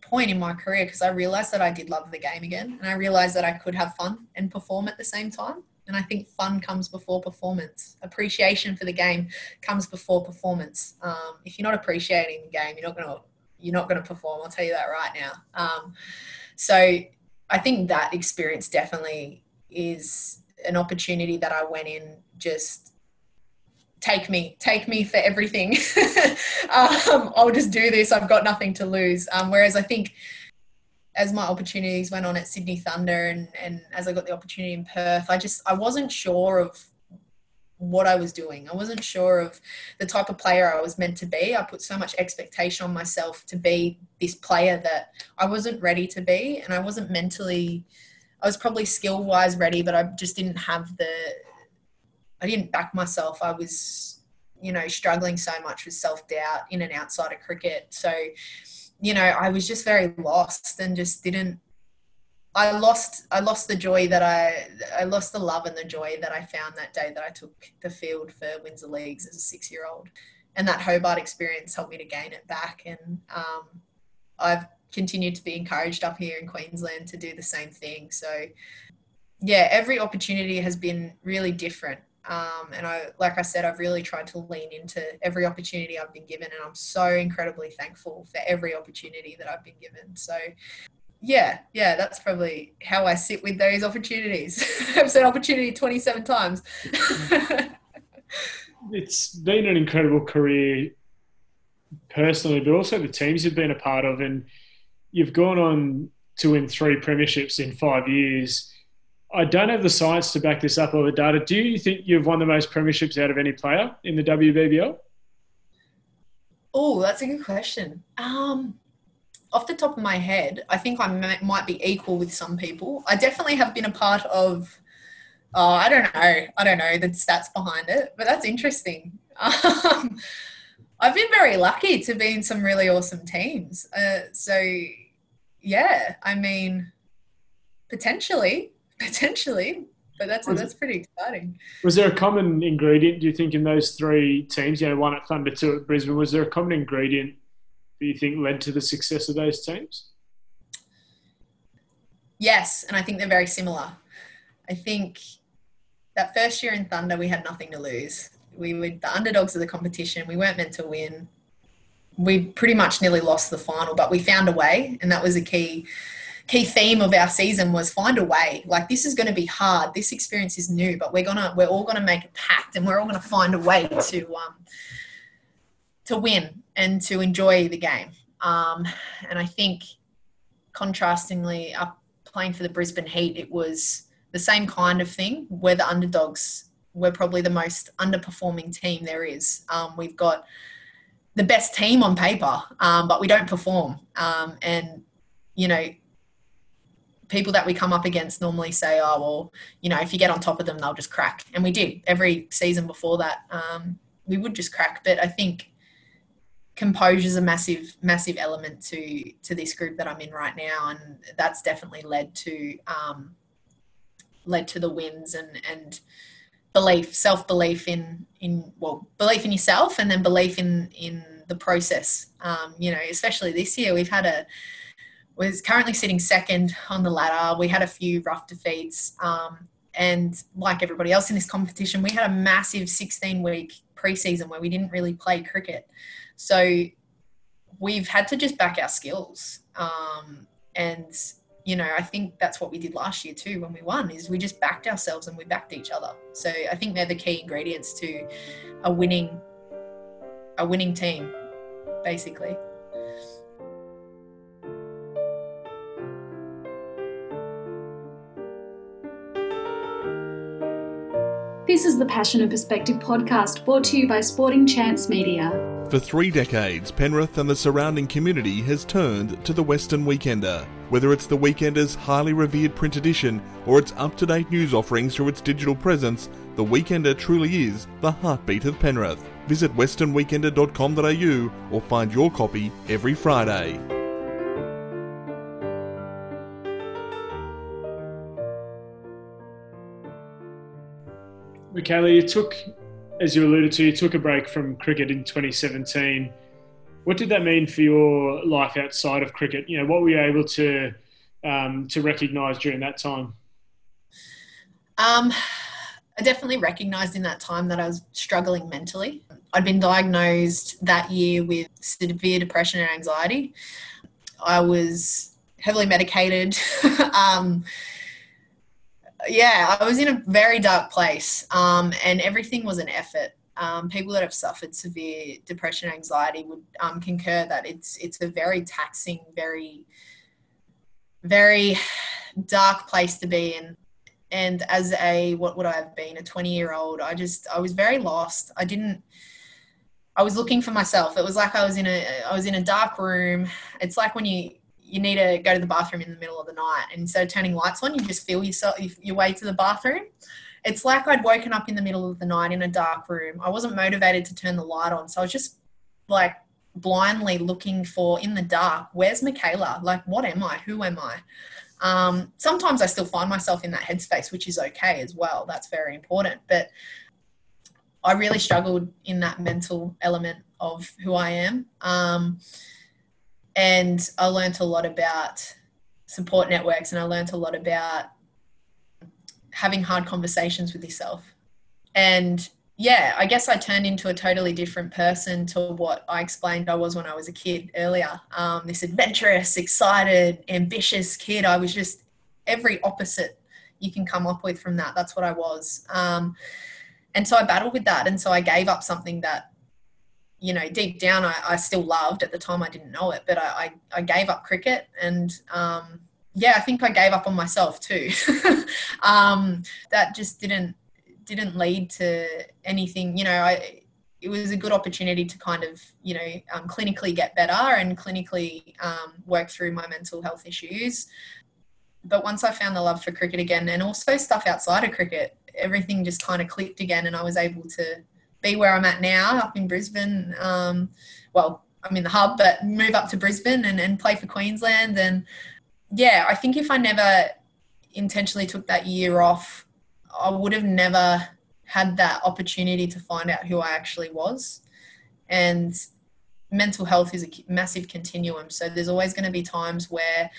point in my career because I realized that I did love the game again and I realized that I could have fun and perform at the same time. And I think fun comes before performance. Appreciation for the game comes before performance. Um, if you're not appreciating the game, you're not going to you're not to perform. I'll tell you that right now. Um, so I think that experience definitely is an opportunity that I went in just take me, take me for everything. um, I'll just do this. I've got nothing to lose. Um, whereas I think as my opportunities went on at Sydney Thunder and, and as I got the opportunity in Perth, I just, I wasn't sure of what I was doing. I wasn't sure of the type of player I was meant to be. I put so much expectation on myself to be this player that I wasn't ready to be. And I wasn't mentally, I was probably skill wise ready, but I just didn't have the, I didn't back myself. I was, you know, struggling so much with self doubt in and outside of cricket. So, you know, I was just very lost and just didn't. I lost. I lost the joy that I. I lost the love and the joy that I found that day that I took the field for Windsor Leagues as a six-year-old, and that Hobart experience helped me to gain it back. And um, I've continued to be encouraged up here in Queensland to do the same thing. So, yeah, every opportunity has been really different um, and I, like I said, I've really tried to lean into every opportunity I've been given, and I'm so incredibly thankful for every opportunity that I've been given. So, yeah, yeah, that's probably how I sit with those opportunities. I've said opportunity 27 times.
it's been an incredible career personally, but also the teams you've been a part of, and you've gone on to win three premierships in five years I don't have the science to back this up or the data. Do you think you've won the most premierships out of any player in the WBBL?
Oh, that's a good question. Um, off the top of my head, I think I might be equal with some people. I definitely have been a part of. Oh, I don't know. I don't know the stats behind it, but that's interesting. Um, I've been very lucky to be in some really awesome teams. Uh, so, yeah, I mean, potentially potentially. But that's was, that's pretty exciting.
Was there a common ingredient? Do you think in those three teams? You know, one at Thunder, two at Brisbane. Was there a common ingredient that you think led to the success of those teams?
Yes, and I think they're very similar. I think that first year in Thunder, we had nothing to lose. We were the underdogs of the competition. We weren't meant to win. We pretty much nearly lost the final, but we found a way, and that was a key key theme of our season was find a way. Like this is going to be hard. This experience is new, but we're gonna we're all gonna make a pact, and we're all gonna find a way to um, to win and to enjoy the game. Um, and I think, contrastingly, up playing for the Brisbane Heat, it was the same kind of thing. We're the underdogs. We're probably the most underperforming team there is. Um, we've got the best team on paper, um, but we don't perform. Um, and you know, people that we come up against normally say, "Oh, well, you know, if you get on top of them, they'll just crack." And we did every season before that. Um, we would just crack, but I think composure is a massive, massive element to to this group that I'm in right now, and that's definitely led to um, led to the wins and and belief, self belief in in well, belief in yourself, and then belief in in the process. Um, you know, especially this year, we've had a was currently sitting second on the ladder. We had a few rough defeats. Um, and like everybody else in this competition, we had a massive 16 week preseason where we didn't really play cricket. So we've had to just back our skills. Um, and, you know, I think that's what we did last year too when we won is we just backed ourselves and we backed each other. So I think they're the key ingredients to a winning a winning team, basically.
Is the Passion and Perspective podcast brought to you by Sporting Chance Media.
For three decades, Penrith and the surrounding community has turned to the Western Weekender. Whether it's the Weekender's highly revered print edition or its up to date news offerings through its digital presence, the Weekender truly is the heartbeat of Penrith. Visit westernweekender.com.au or find your copy every Friday.
Mikayla, you took, as you alluded to, you took a break from cricket in 2017. What did that mean for your life outside of cricket? You know, what were you able to um, to recognise during that time?
Um, I definitely recognised in that time that I was struggling mentally. I'd been diagnosed that year with severe depression and anxiety. I was heavily medicated. um, yeah, I was in a very dark place, um, and everything was an effort. Um, people that have suffered severe depression, anxiety would um, concur that it's it's a very taxing, very very dark place to be in. And as a what would I have been a twenty year old, I just I was very lost. I didn't. I was looking for myself. It was like I was in a I was in a dark room. It's like when you you need to go to the bathroom in the middle of the night. And instead of turning lights on you just feel yourself your way to the bathroom. It's like i'd woken up in the middle of the night in a dark room. I wasn't motivated to turn the light on so i was just like blindly looking for in the dark where's mikayla? Like what am i? Who am i? Um, sometimes i still find myself in that headspace which is okay as well. That's very important. But i really struggled in that mental element of who i am. Um, and I learned a lot about support networks and I learned a lot about having hard conversations with yourself. And yeah, I guess I turned into a totally different person to what I explained I was when I was a kid earlier. Um, this adventurous, excited, ambitious kid. I was just every opposite you can come up with from that. That's what I was. Um, and so I battled with that. And so I gave up something that you know, deep down, I, I, still loved. At the time, I didn't know it, but I, I, I gave up cricket, and um, yeah, I think I gave up on myself too. um, that just didn't didn't lead to anything. You know, I it was a good opportunity to kind of you know um, clinically get better and clinically um, work through my mental health issues. But once I found the love for cricket again, and also stuff outside of cricket, everything just kind of clicked again, and I was able to be where I'm at now, up in Brisbane. Um, well, I'm in the hub, but move up to Brisbane and, and play for Queensland. And yeah, I think if I never intentionally took that year off, I would have never had that opportunity to find out who I actually was. And mental health is a massive continuum. So there's always going to be times where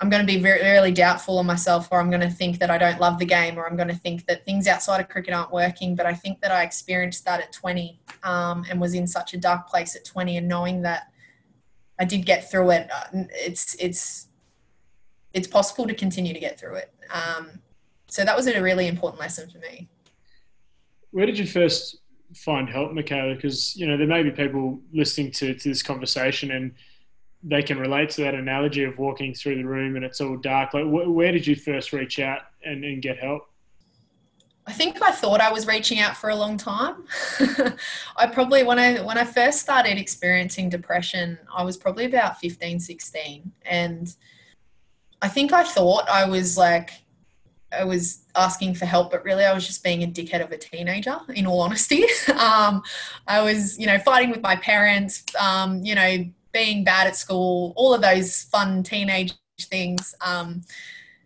I'm going to be very really doubtful of myself, or I'm going to think that I don't love the game, or I'm going to think that things outside of cricket aren't working. But I think that I experienced that at 20 um, and was in such a dark place at 20, and knowing that I did get through it, uh, it's it's it's possible to continue to get through it. Um, so that was a really important lesson for me.
Where did you first find help, Mikayla? Because you know there may be people listening to, to this conversation and they can relate to that analogy of walking through the room and it's all dark. Like, wh- where did you first reach out and, and get help?
I think I thought I was reaching out for a long time. I probably when I when I first started experiencing depression, I was probably about 15, 16 and I think I thought I was like I was asking for help, but really I was just being a dickhead of a teenager, in all honesty. um, I was, you know, fighting with my parents, um, you know, being bad at school, all of those fun teenage things. Um,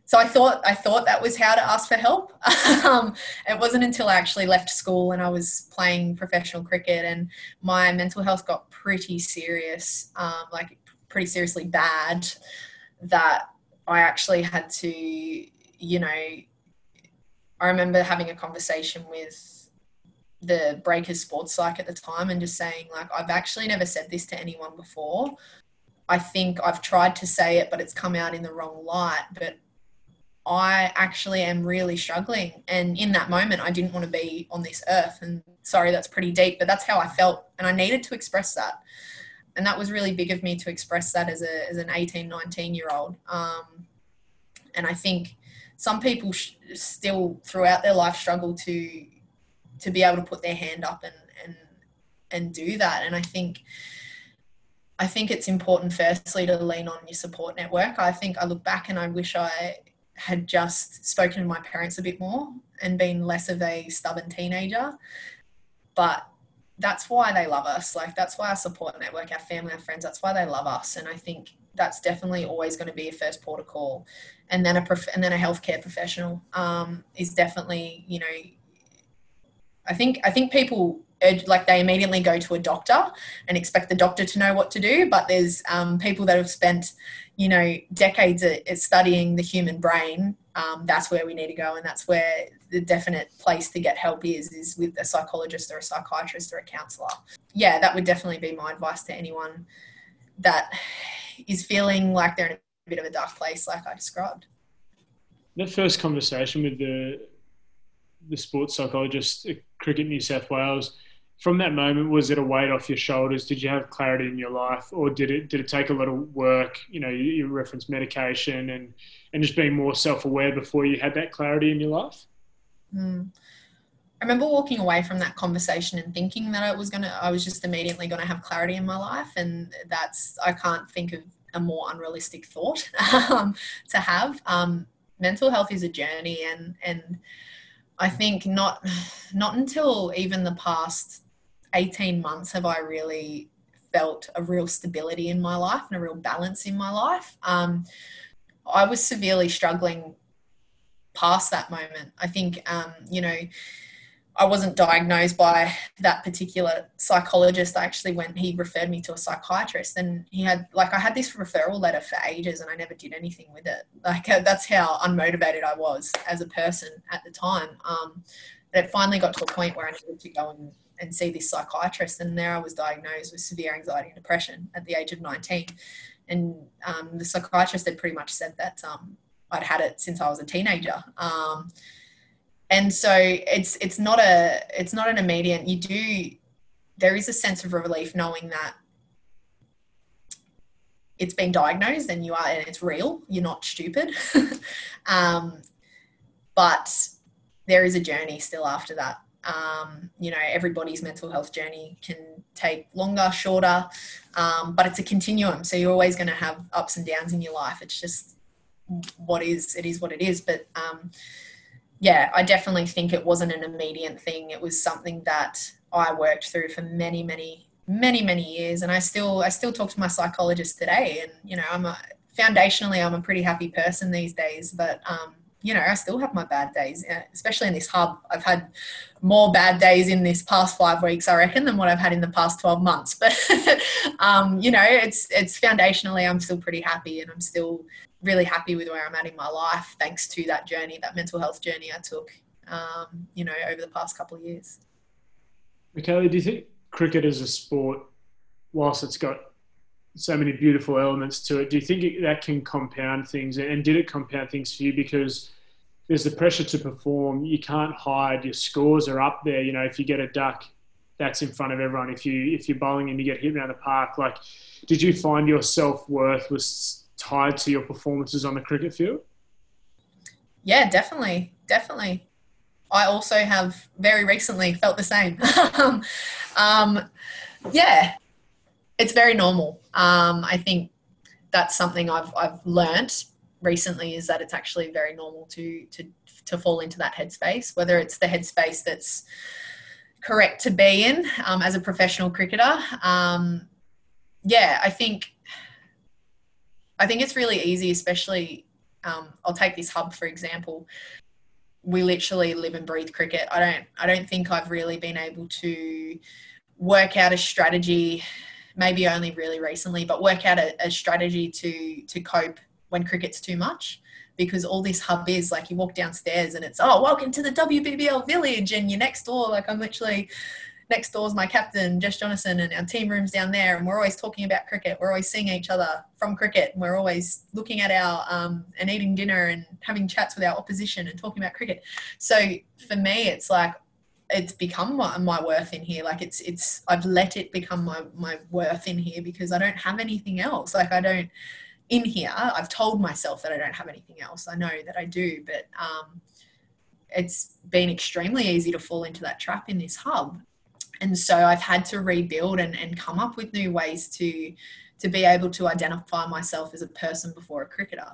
so I thought I thought that was how to ask for help. um, it wasn't until I actually left school and I was playing professional cricket and my mental health got pretty serious, um, like pretty seriously bad, that I actually had to, you know, I remember having a conversation with the Breakers sports psych at the time and just saying, like, I've actually never said this to anyone before. I think I've tried to say it, but it's come out in the wrong light. But I actually am really struggling. And in that moment, I didn't want to be on this earth. And sorry, that's pretty deep, but that's how I felt. And I needed to express that. And that was really big of me to express that as, a, as an 18, 19 year old. Um, and I think some people sh- still throughout their life struggle to to be able to put their hand up and and and do that. And I think I think it's important firstly to lean on your support network. I think I look back and I wish I had just spoken to my parents a bit more and been less of a stubborn teenager. But that's why they love us. Like that's why our support network, our family, our friends, that's why they love us. And I think that's definitely always going to be a first port of call. And then a prof- and then a healthcare professional um, is definitely you know I think I think people like they immediately go to a doctor and expect the doctor to know what to do, but there's um, people that have spent you know decades at, studying the human brain. Um, that's where we need to go, and that's where the definite place to get help is is with a psychologist or a psychiatrist or a counselor. Yeah, that would definitely be my advice to anyone that is feeling like they're in a bit of a dark place, like I described.
That first conversation with the the sports psychologist Cricket New South Wales. From that moment, was it a weight off your shoulders? Did you have clarity in your life, or did it did it take a lot of work? You know, you, you referenced medication and and just being more self aware before you had that clarity in your life.
Mm. I remember walking away from that conversation and thinking that I was gonna, I was just immediately gonna have clarity in my life, and that's I can't think of a more unrealistic thought um, to have. Um, mental health is a journey, and and I think not not until even the past 18 months have I really felt a real stability in my life and a real balance in my life. Um, I was severely struggling past that moment. I think, um, you know, I wasn't diagnosed by that particular psychologist. I actually went, he referred me to a psychiatrist and he had, like, I had this referral letter for ages and I never did anything with it. Like, uh, that's how unmotivated I was as a person at the time. Um, it finally got to a point where I needed to go and, and see this psychiatrist. And there I was diagnosed with severe anxiety and depression at the age of 19. And um, the psychiatrist had pretty much said that um, I'd had it since I was a teenager. Um, and so it's it's not a it's not an immediate you do there is a sense of relief knowing that it's been diagnosed and you are and it's real you're not stupid. Um, but there is a journey still after that. Um, you know everybody's mental health journey can take longer shorter um, but it's a continuum. So you're always going to have ups and downs in your life. It's just what is it is what it is. But um, yeah, I definitely think it wasn't an immediate thing. It was something that I worked through for many, many, many, many years, and I still, I still talk to my psychologist today. And you know, I'm a foundationally, I'm a pretty happy person these days, but um, you know, I still have my bad days, especially in this hub. I've had more bad days in this past five weeks, I reckon, than what I've had in the past 12 months. But, um, you know, it's, it's foundationally, I'm still pretty happy and I'm still really happy with where I'm at in my life thanks to that journey, that mental health journey I took, um, you know, over the past couple of years.
Mikayla, do you think cricket as a sport, whilst it's got so many beautiful elements to it, do you think that can compound things? And did it compound things for you? Because there's the pressure to perform. You can't hide. Your scores are up there. You know, if you get a duck, that's in front of everyone. If you if you're bowling and you get hit around the park, like, did you find your self worth was tied to your performances on the cricket field?
Yeah, definitely, definitely. I also have very recently felt the same. um, yeah, it's very normal. Um, I think that's something I've I've learnt recently is that it's actually very normal to to to fall into that headspace, whether it's the headspace that's correct to be in um, as a professional cricketer. Um, yeah, I think I think it's really easy, especially. Um, I'll take this hub for example. We literally live and breathe cricket. I don't. I don't think I've really been able to work out a strategy. Maybe only really recently, but work out a, a strategy to to cope when cricket's too much because all this hub is like you walk downstairs and it's oh welcome to the WBBL village and you're next door like I'm literally next door is my captain Jess Jonassen and our team rooms down there and we're always talking about cricket we're always seeing each other from cricket and we're always looking at our um, and eating dinner and having chats with our opposition and talking about cricket so for me it's like it's become my, my worth in here like it's it's I've let it become my my worth in here because I don't have anything else like I don't in here, I've told myself that I don't have anything else. I know that I do, but um, it's been extremely easy to fall into that trap in this hub. And so I've had to rebuild and, and come up with new ways to to be able to identify myself as a person before a cricketer.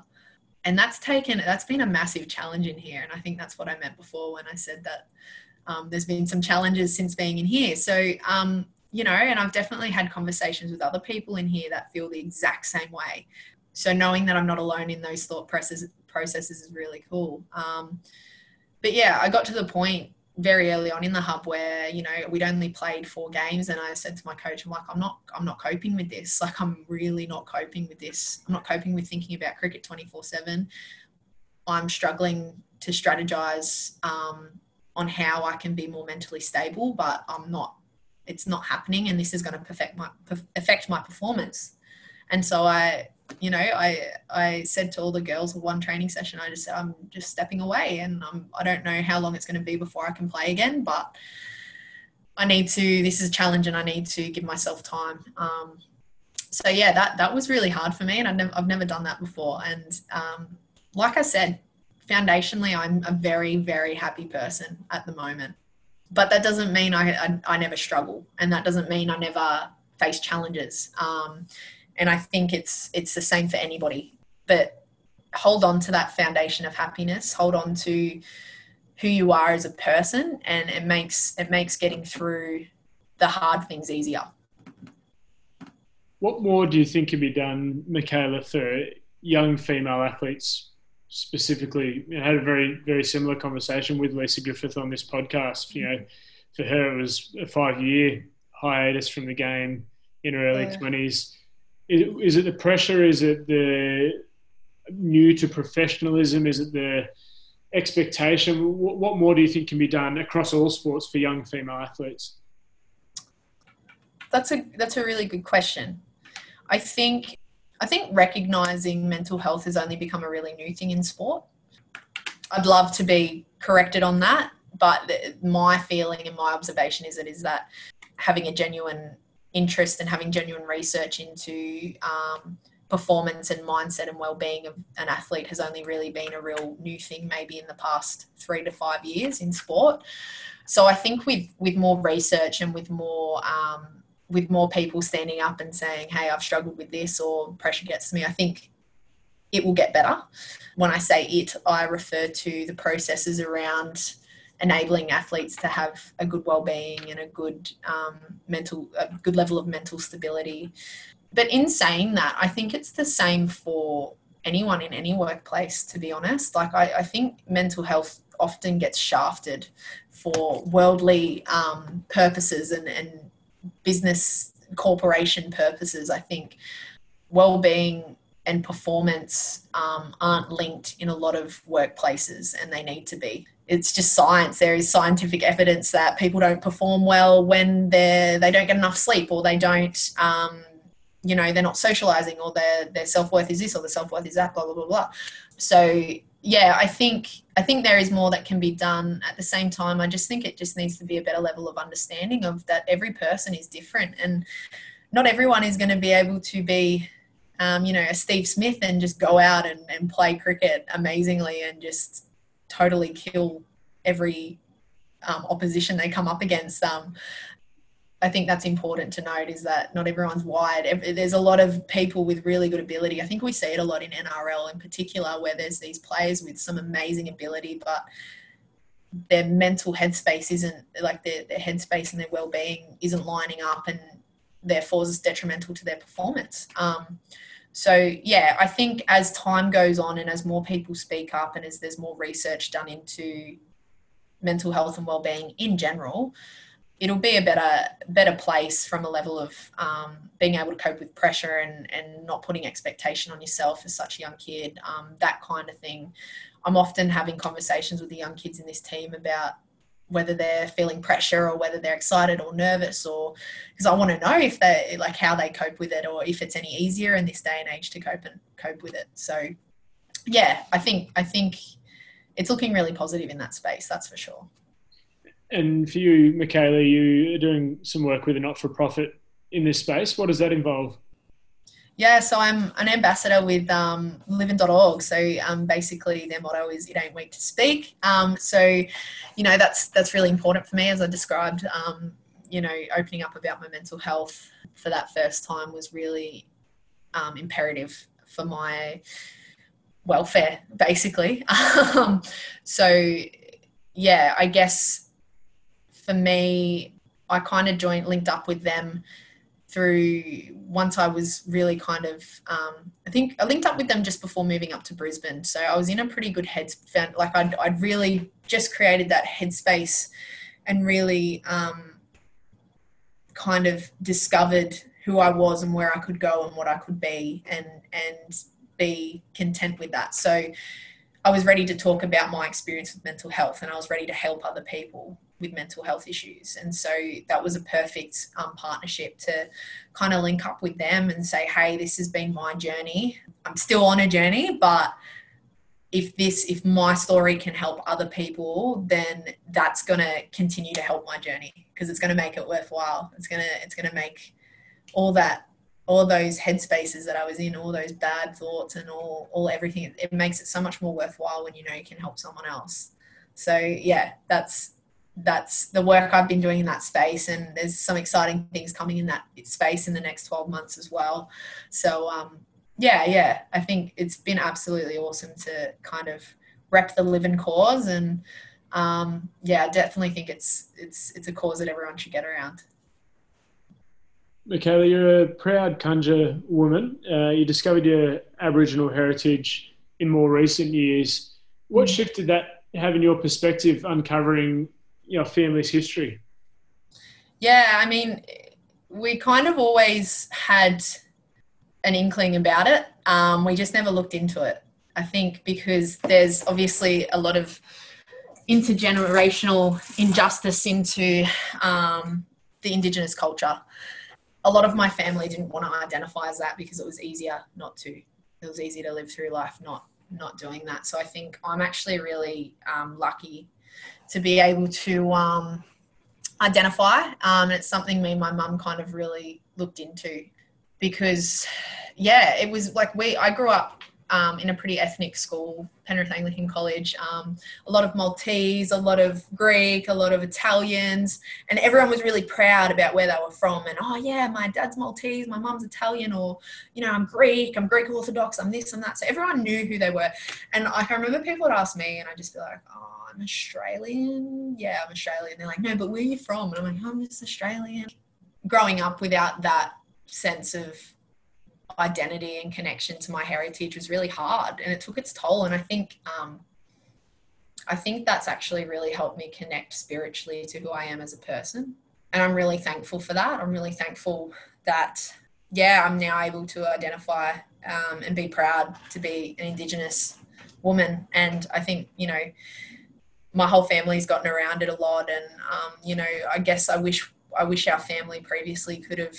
And that's taken that's been a massive challenge in here. And I think that's what I meant before when I said that um, there's been some challenges since being in here. So um, you know, and I've definitely had conversations with other people in here that feel the exact same way so knowing that I'm not alone in those thought processes processes is really cool. Um, but yeah, I got to the point very early on in the hub where you know we'd only played four games and i said to my coach i'm like i'm not i'm not coping with this. Like i'm really not coping with this. I'm not coping with thinking about cricket 24 7 i'm struggling to strategize um, on how i can be more mentally stable but i'm not it's not happening and this is going to perfect my affect my performance. And so i you know, I I said to all the girls of one training session, I just said I'm just stepping away, and I'm, I don't know how long it's going to be before I can play again, but I need to. This is a challenge, and I need to give myself time. Um, so yeah, that that was really hard for me, and I've never I've never done that before. And um, like I said, foundationally, I'm a very very happy person at the moment, but that doesn't mean I I, I never struggle, and that doesn't mean I never face challenges. Um, and I think it's it's the same for anybody. But hold on to that foundation of happiness. Hold on to who you are as a person, and it makes it makes getting through the hard things easier.
What more do you think can be done, Mikayla, for young female athletes specifically? I had a very very similar conversation with Lisa Griffith on this podcast. You know, for her it was a five year hiatus from the game in her early oh, twenties is it the pressure? Is it the new to professionalism? Is it the expectation? What more do you think can be done across all sports for young female athletes?
That's a that's a really good question. I think I think recognizing mental health has only become a really new thing in sport. I'd love to be corrected on that, but my feeling and my observation is it is that having a genuine interest and having genuine research into um, performance and mindset and well-being of an athlete has only really been a real new thing maybe in the past three to five years in sport. So i think with with more research and with more um, with more people standing up and saying hey i've struggled with this or pressure gets to me i think it will get better. When i say it i refer to the processes around enabling athletes to have a good well-being and a good um, mental a good level of mental stability. But in saying that i think it's the same for anyone in any workplace to be honest. Like i, I think mental health often gets shafted for worldly um, purposes and, and business corporation purposes. I think well-being and performance um, aren't linked in a lot of workplaces and they need to be it's just science. There is scientific evidence that people don't perform well when they're they don't get enough sleep or they don't um, you know they're not socializing or their their self-worth is this or their self-worth is that blah blah blah blah. So yeah i think i think there is more that can be done. At the same time i just think it just needs to be a better level of understanding of that every person is different and not everyone is going to be able to be um, you know a steve smith and just go out and, and play cricket amazingly and just totally kill every um, opposition they come up against um, I think that's important to note is that not everyone's wired. There's a lot of people with really good ability. I think we see it a lot in NRL in particular, where there's these players with some amazing ability, but their mental headspace isn't like their, their headspace and their well-being isn't lining up, and therefore is detrimental to their performance. Um, so yeah, I think as time goes on and as more people speak up and as there's more research done into mental health and well-being in general, it'll be a better better place from a level of um, being able to cope with pressure and and not putting expectation on yourself as such a young kid um, that kind of thing. I'm often having conversations with the young kids in this team about whether they're feeling pressure or whether they're excited or nervous or because i want to know if they like how they cope with it or if it's any easier in this day and age to cope and cope with it so yeah i think i think it's looking really positive in that space that's for sure
and for you, Mikayla, you are doing some work with a not for profit in this space. What does that involve?
Yeah, so I'm an ambassador with um, livin.org. So um, basically, their motto is "It ain't weak to speak." Um, so, you know, that's that's really important for me, as I described. Um, you know, opening up about my mental health for that first time was really um, imperative for my welfare, basically. Um, so, yeah, I guess for me, I kind of joined, linked up with them through once I was really kind of, um, I think I linked up with them just before moving up to Brisbane. So I was in a pretty good head, like I'd, I'd really just created that headspace and really um, kind of discovered who I was and where I could go and what I could be and, and be content with that. So I was ready to talk about my experience with mental health and I was ready to help other people with mental health issues. And so that was a perfect um, partnership to kind of link up with them and say, hey, this has been my journey. I'm still on a journey, but if this if my story can help other people then that's going to continue to help my journey because it's going to make it worthwhile it's going to it's going to make all that all those headspaces that I was in, all those bad thoughts and all, all everything, it makes it so much more worthwhile when you know you can help someone else. So yeah, that's that's the work I've been doing in that space, and there's some exciting things coming in that space in the next 12 months as well. So, um, yeah, yeah, I think it's been absolutely awesome to kind of rep the living cause, and um, yeah, I definitely think it's it's it's a cause that everyone should get around.
Mikayla, you're a proud Kunja woman. Uh, you discovered your Aboriginal heritage in more recent years. What mm. shift did that have in your perspective, uncovering your family's history?
Yeah, I mean, we kind of always had an inkling about it. Um, we just never looked into it. I think because there's obviously a lot of intergenerational injustice into um, the Indigenous culture. A lot of my family didn't want to identify as that because it was easier not to. It was easier to live through life not not doing that. So I think I'm actually really um, lucky to be able to um, identify. Um, and it's something me and my mum kind of really looked into because, yeah, it was like we, I grew up um, in a pretty ethnic school, Penrith Anglican College. Um, a lot of Maltese, a lot of Greek, a lot of Italians, and everyone was really proud about where they were from. And oh yeah, my dad's Maltese, my mum's Italian, or you know I'm Greek, I'm Greek Orthodox, I'm this and that. So everyone knew who they were. And I can remember people would ask me, and I'd just be like, oh I'm Australian. Yeah, I'm Australian. They're like, no, but where are you from? And I'm like, I'm just Australian. Growing up without that sense of identity and connection to my heritage was really hard and it took its toll. And I think, um, I think that's actually really helped me connect spiritually to who I am as a person. And I'm really thankful for that. I'm really thankful that yeah, I'm now able to identify um, and be proud to be an Indigenous woman. And I think, you know, my whole family's gotten around it a lot. And, um, you know, I guess I wish, I wish our family previously could have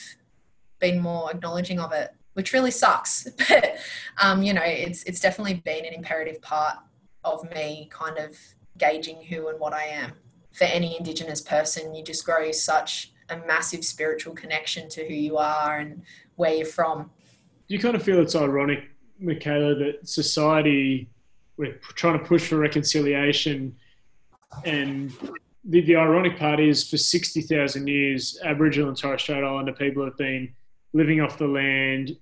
been more acknowledging of it, which really sucks. But, um, you know, it's, it's definitely been an imperative part of me kind of gauging who and what I am. For any Indigenous person, you just grow such a massive spiritual connection to who you are and where you're from.
You kind of feel it's ironic, Mikayla, that society, we're trying to push for reconciliation, and the, the ironic part is for 60,000 years, Aboriginal and Torres Strait Islander people have been living off the land,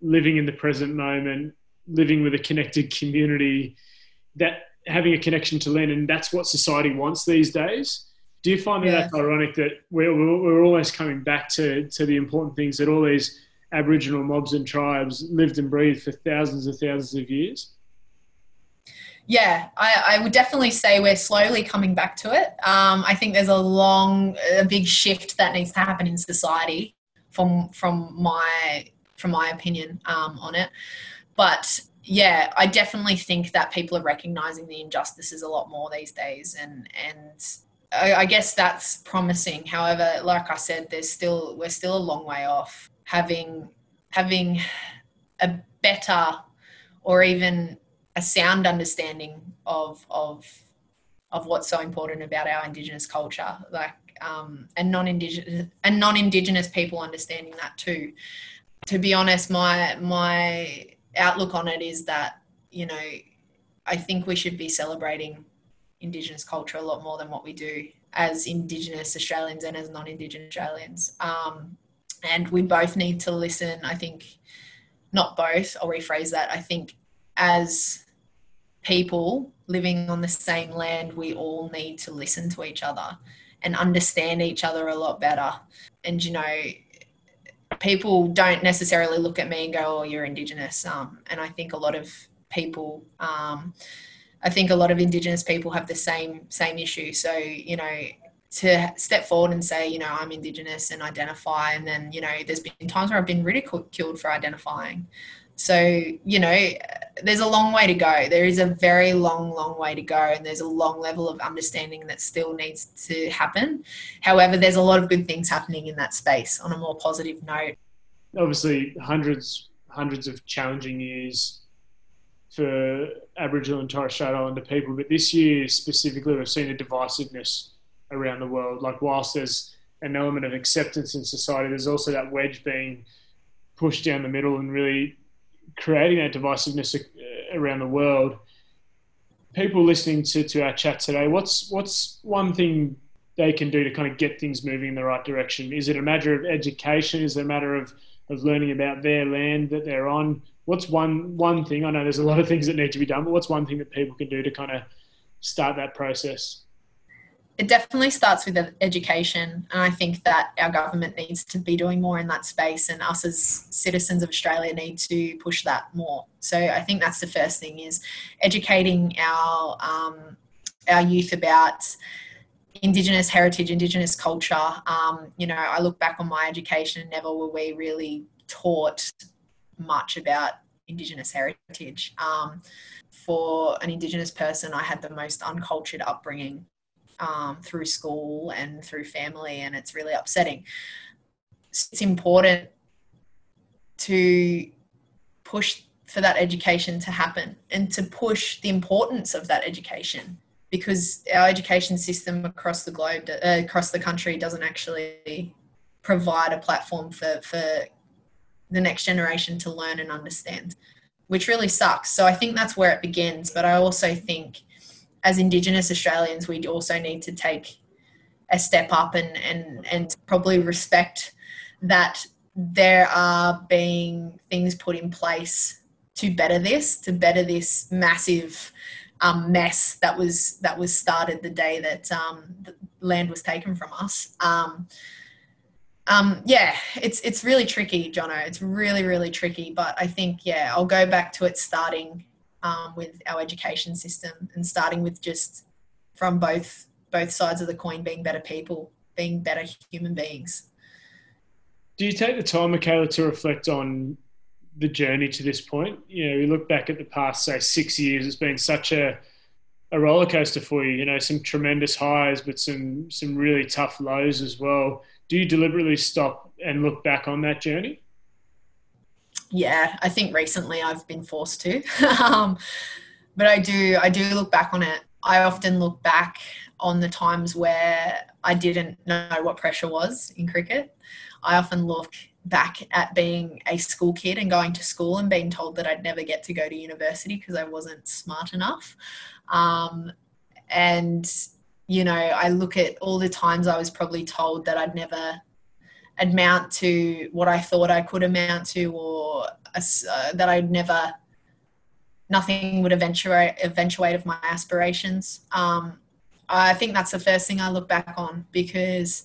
living in the present moment, living with a connected community, that having a connection to land, and that's what society wants these days. Do you find that yeah. that's ironic that we're, we're almost coming back to, to the important things that all these Aboriginal mobs and tribes lived and breathed for thousands and thousands of years?
Yeah, I, I would definitely say we're slowly coming back to it. Um, I think there's a long, a big shift that needs to happen in society, from from my from my opinion um, on it. But yeah, I definitely think that people are recognizing the injustices a lot more these days, and and I, I guess that's promising. However, like I said, there's still we're still a long way off having having a better or even a sound understanding of of of what's so important about our indigenous culture like um, and non-indigenous and non-indigenous people understanding that too. To be honest my my outlook on it is that you know i think we should be celebrating indigenous culture a lot more than what we do as indigenous australians and as non-indigenous australians. Um, and we both need to listen i think not both i'll rephrase that. I think as people living on the same land we all need to listen to each other and understand each other a lot better and you know people don't necessarily look at me and go oh you're indigenous um, and i think a lot of people um, i think a lot of indigenous people have the same same issue so you know to step forward and say, you know, I'm Indigenous and identify. And then, you know, there's been times where I've been ridiculed for identifying. So, you know, there's a long way to go. There is a very long, long way to go. And there's a long level of understanding that still needs to happen. However, there's a lot of good things happening in that space on a more positive note.
Obviously, hundreds, hundreds of challenging years for Aboriginal and Torres Strait Islander people. But this year specifically, we've seen a divisiveness around the world. Like whilst there's an element of acceptance in society, there's also that wedge being pushed down the middle and really creating that divisiveness uh, around the world. People listening to, to our chat today, what's what's one thing they can do to kind of get things moving in the right direction? Is it a matter of education? Is it a matter of, of learning about their land that they're on? What's one one thing? I know there's a lot of things that need to be done, but what's one thing that people can do to kind of start that process?
It definitely starts with education and i think that our government needs to be doing more in that space and us as citizens of australia need to push that more. So i think that's the first thing is educating our um, our youth about indigenous heritage indigenous culture. Um, you know i look back on my education and never were we really taught much about indigenous heritage. Um, for an indigenous person i had the most uncultured upbringing um, through school and through family, and it's really upsetting. It's important to push for that education to happen and to push the importance of that education because our education system across the globe, uh, across the country, doesn't actually provide a platform for, for the next generation to learn and understand, which really sucks. So I think that's where it begins. But I also think as Indigenous Australians, we also need to take a step up and, and, and probably respect that there are being things put in place to better this, to better this massive um, mess that was that was started the day that um, the land was taken from us. Um, um, yeah, it's it's really tricky, Jono. It's really really tricky. But I think yeah, I'll go back to it starting um, with our education system and starting with just from both both sides of the coin being better people being better human beings
Do you take the time, Mikayla, to reflect on the journey to this point? You know, you look back at the past, say, six years, it's been such a a roller coaster for you. You know, some tremendous highs, but some some really tough lows as well. Do you deliberately stop and look back on that journey?
Yeah, I think recently I've been forced to, um, but I do I do look back on it. I often look back on the times where I didn't know what pressure was in cricket. I often look back at being a school kid and going to school and being told that I'd never get to go to university because I wasn't smart enough. Um, and, you know, I look at all the times I was probably told that I'd never amount to what I thought I could amount to or uh, that I'd never, nothing would eventuate, eventuate of my aspirations. Um, I think that's the first thing I look back on because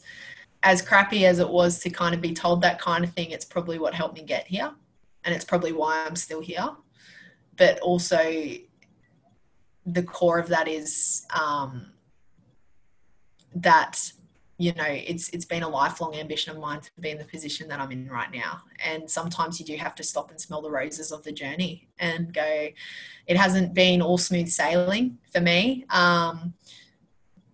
as crappy as it was to kind of be told that kind of thing, it's probably what helped me get here. And it's probably why I'm still here. But also, the core of that is um, that you know it's it's been a lifelong ambition of mine to be in the position that I'm in right now. And sometimes you do have to stop and smell the roses of the journey and go it hasn't been all smooth sailing for me. Um,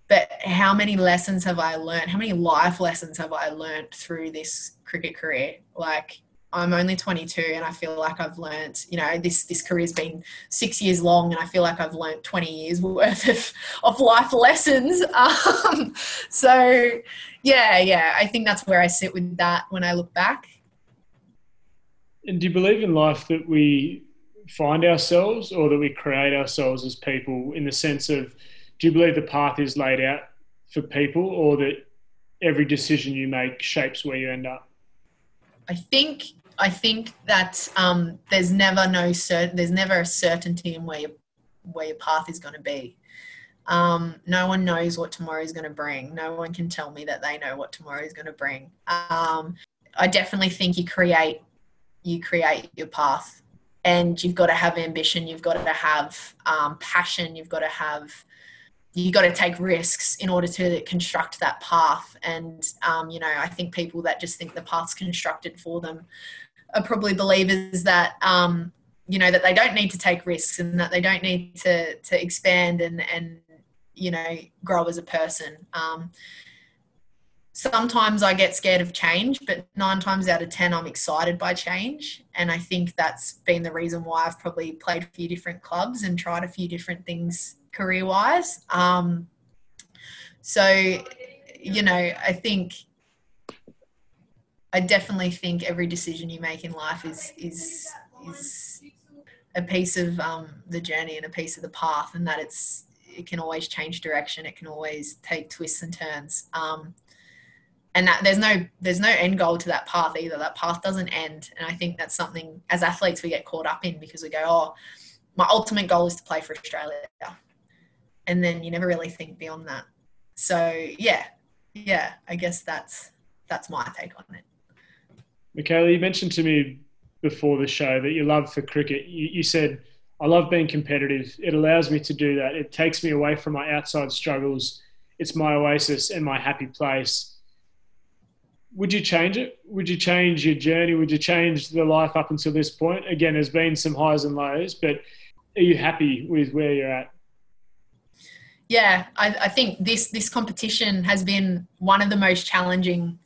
but how many lessons have I learned? How many life lessons have I learned through this cricket career? Like I'm only 22 and I feel like I've learned, you know, this this career's been six years long and I feel like I've learned 20 years worth of, of life lessons. Um, so yeah, yeah, I think that's where I sit with that when I look back.
And do you believe in life that we find ourselves or that we create ourselves as people in the sense of do you believe the path is laid out for people or that every decision you make shapes where you end up?
I think I think that um, there's never no certain there's never a certainty in where your, where your path is going to be. Um, no one knows what tomorrow is going to bring. No one can tell me that they know what tomorrow is going to bring. Um, I definitely think you create you create your path, and you've got to have ambition. You've got to have um, passion. You've got to have you got to take risks in order to construct that path. And um, you know, I think people that just think the path's constructed for them are probably believers that um, you know that they don't need to take risks and that they don't need to to expand and and you know grow as a person. Um, sometimes I get scared of change, but nine times out of ten, I'm excited by change, and I think that's been the reason why I've probably played a few different clubs and tried a few different things career wise. Um, so, you know, I think I definitely think every decision you make in life is is is a piece of um, the journey and a piece of the path, and that it's it can always change direction. It can always take twists and turns. Um, and that there's no there's no end goal to that path either. That path doesn't end, and I think that's something as athletes we get caught up in because we go, oh, my ultimate goal is to play for Australia and then you never really think beyond that. So yeah, yeah, I guess that's that's my take on it.
Mikayla, you mentioned to me before the show that you love for cricket. You, you said, I love being competitive. It allows me to do that. It takes me away from my outside struggles. It's my oasis and my happy place. Would you change it? Would you change your journey? Would you change the life up until this point? Again, there's been some highs and lows, but are you happy with where you're at?
Yeah, I, I think this this competition has been one of the most challenging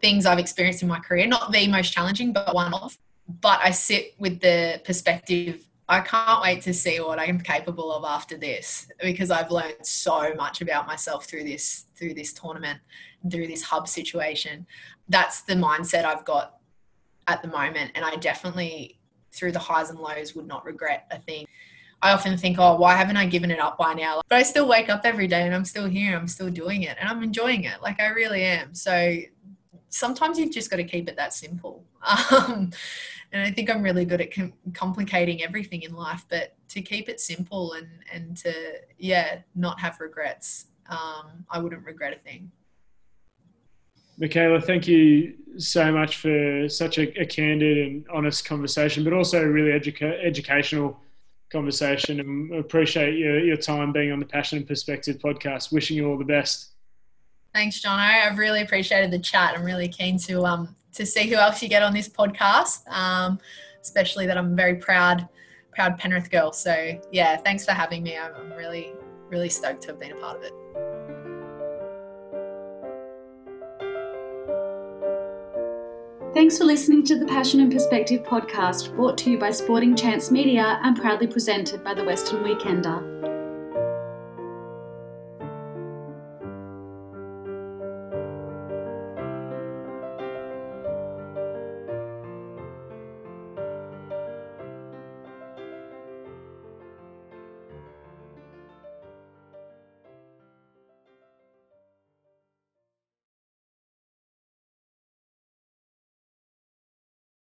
things I've experienced in my career. Not the most challenging, but one of. But I sit with the perspective I can't wait to see what I'm capable of after this because I've learned so much about myself through this through this tournament through this hub situation. That's the mindset I've got at the moment and I definitely through the highs and lows would not regret a thing. I often think, oh, why haven't I given it up by now? But I still wake up every day and I'm still here. I'm still doing it and I'm enjoying it. Like I really am. So sometimes you've just got to keep it that simple. Um, and I think I'm really good at com- complicating everything in life, but to keep it simple and, and to, yeah, not have regrets. Um, I wouldn't regret a thing.
Mikayla, thank you so much for such a, a candid and honest conversation, but also really educa- educational conversation and appreciate your, your time being on the Passion and Perspective podcast. Wishing you all the best.
Thanks, John. I've really appreciated the chat. I'm really keen to um to see who else you get on this podcast. Um, especially that I'm a very proud, proud Penrith girl. So yeah, thanks for having me. I'm, I'm really, really stoked to have been a part of it.
Thanks for listening to the Passion and Perspective podcast, brought to you by Sporting Chance Media and proudly presented by the Western Weekender.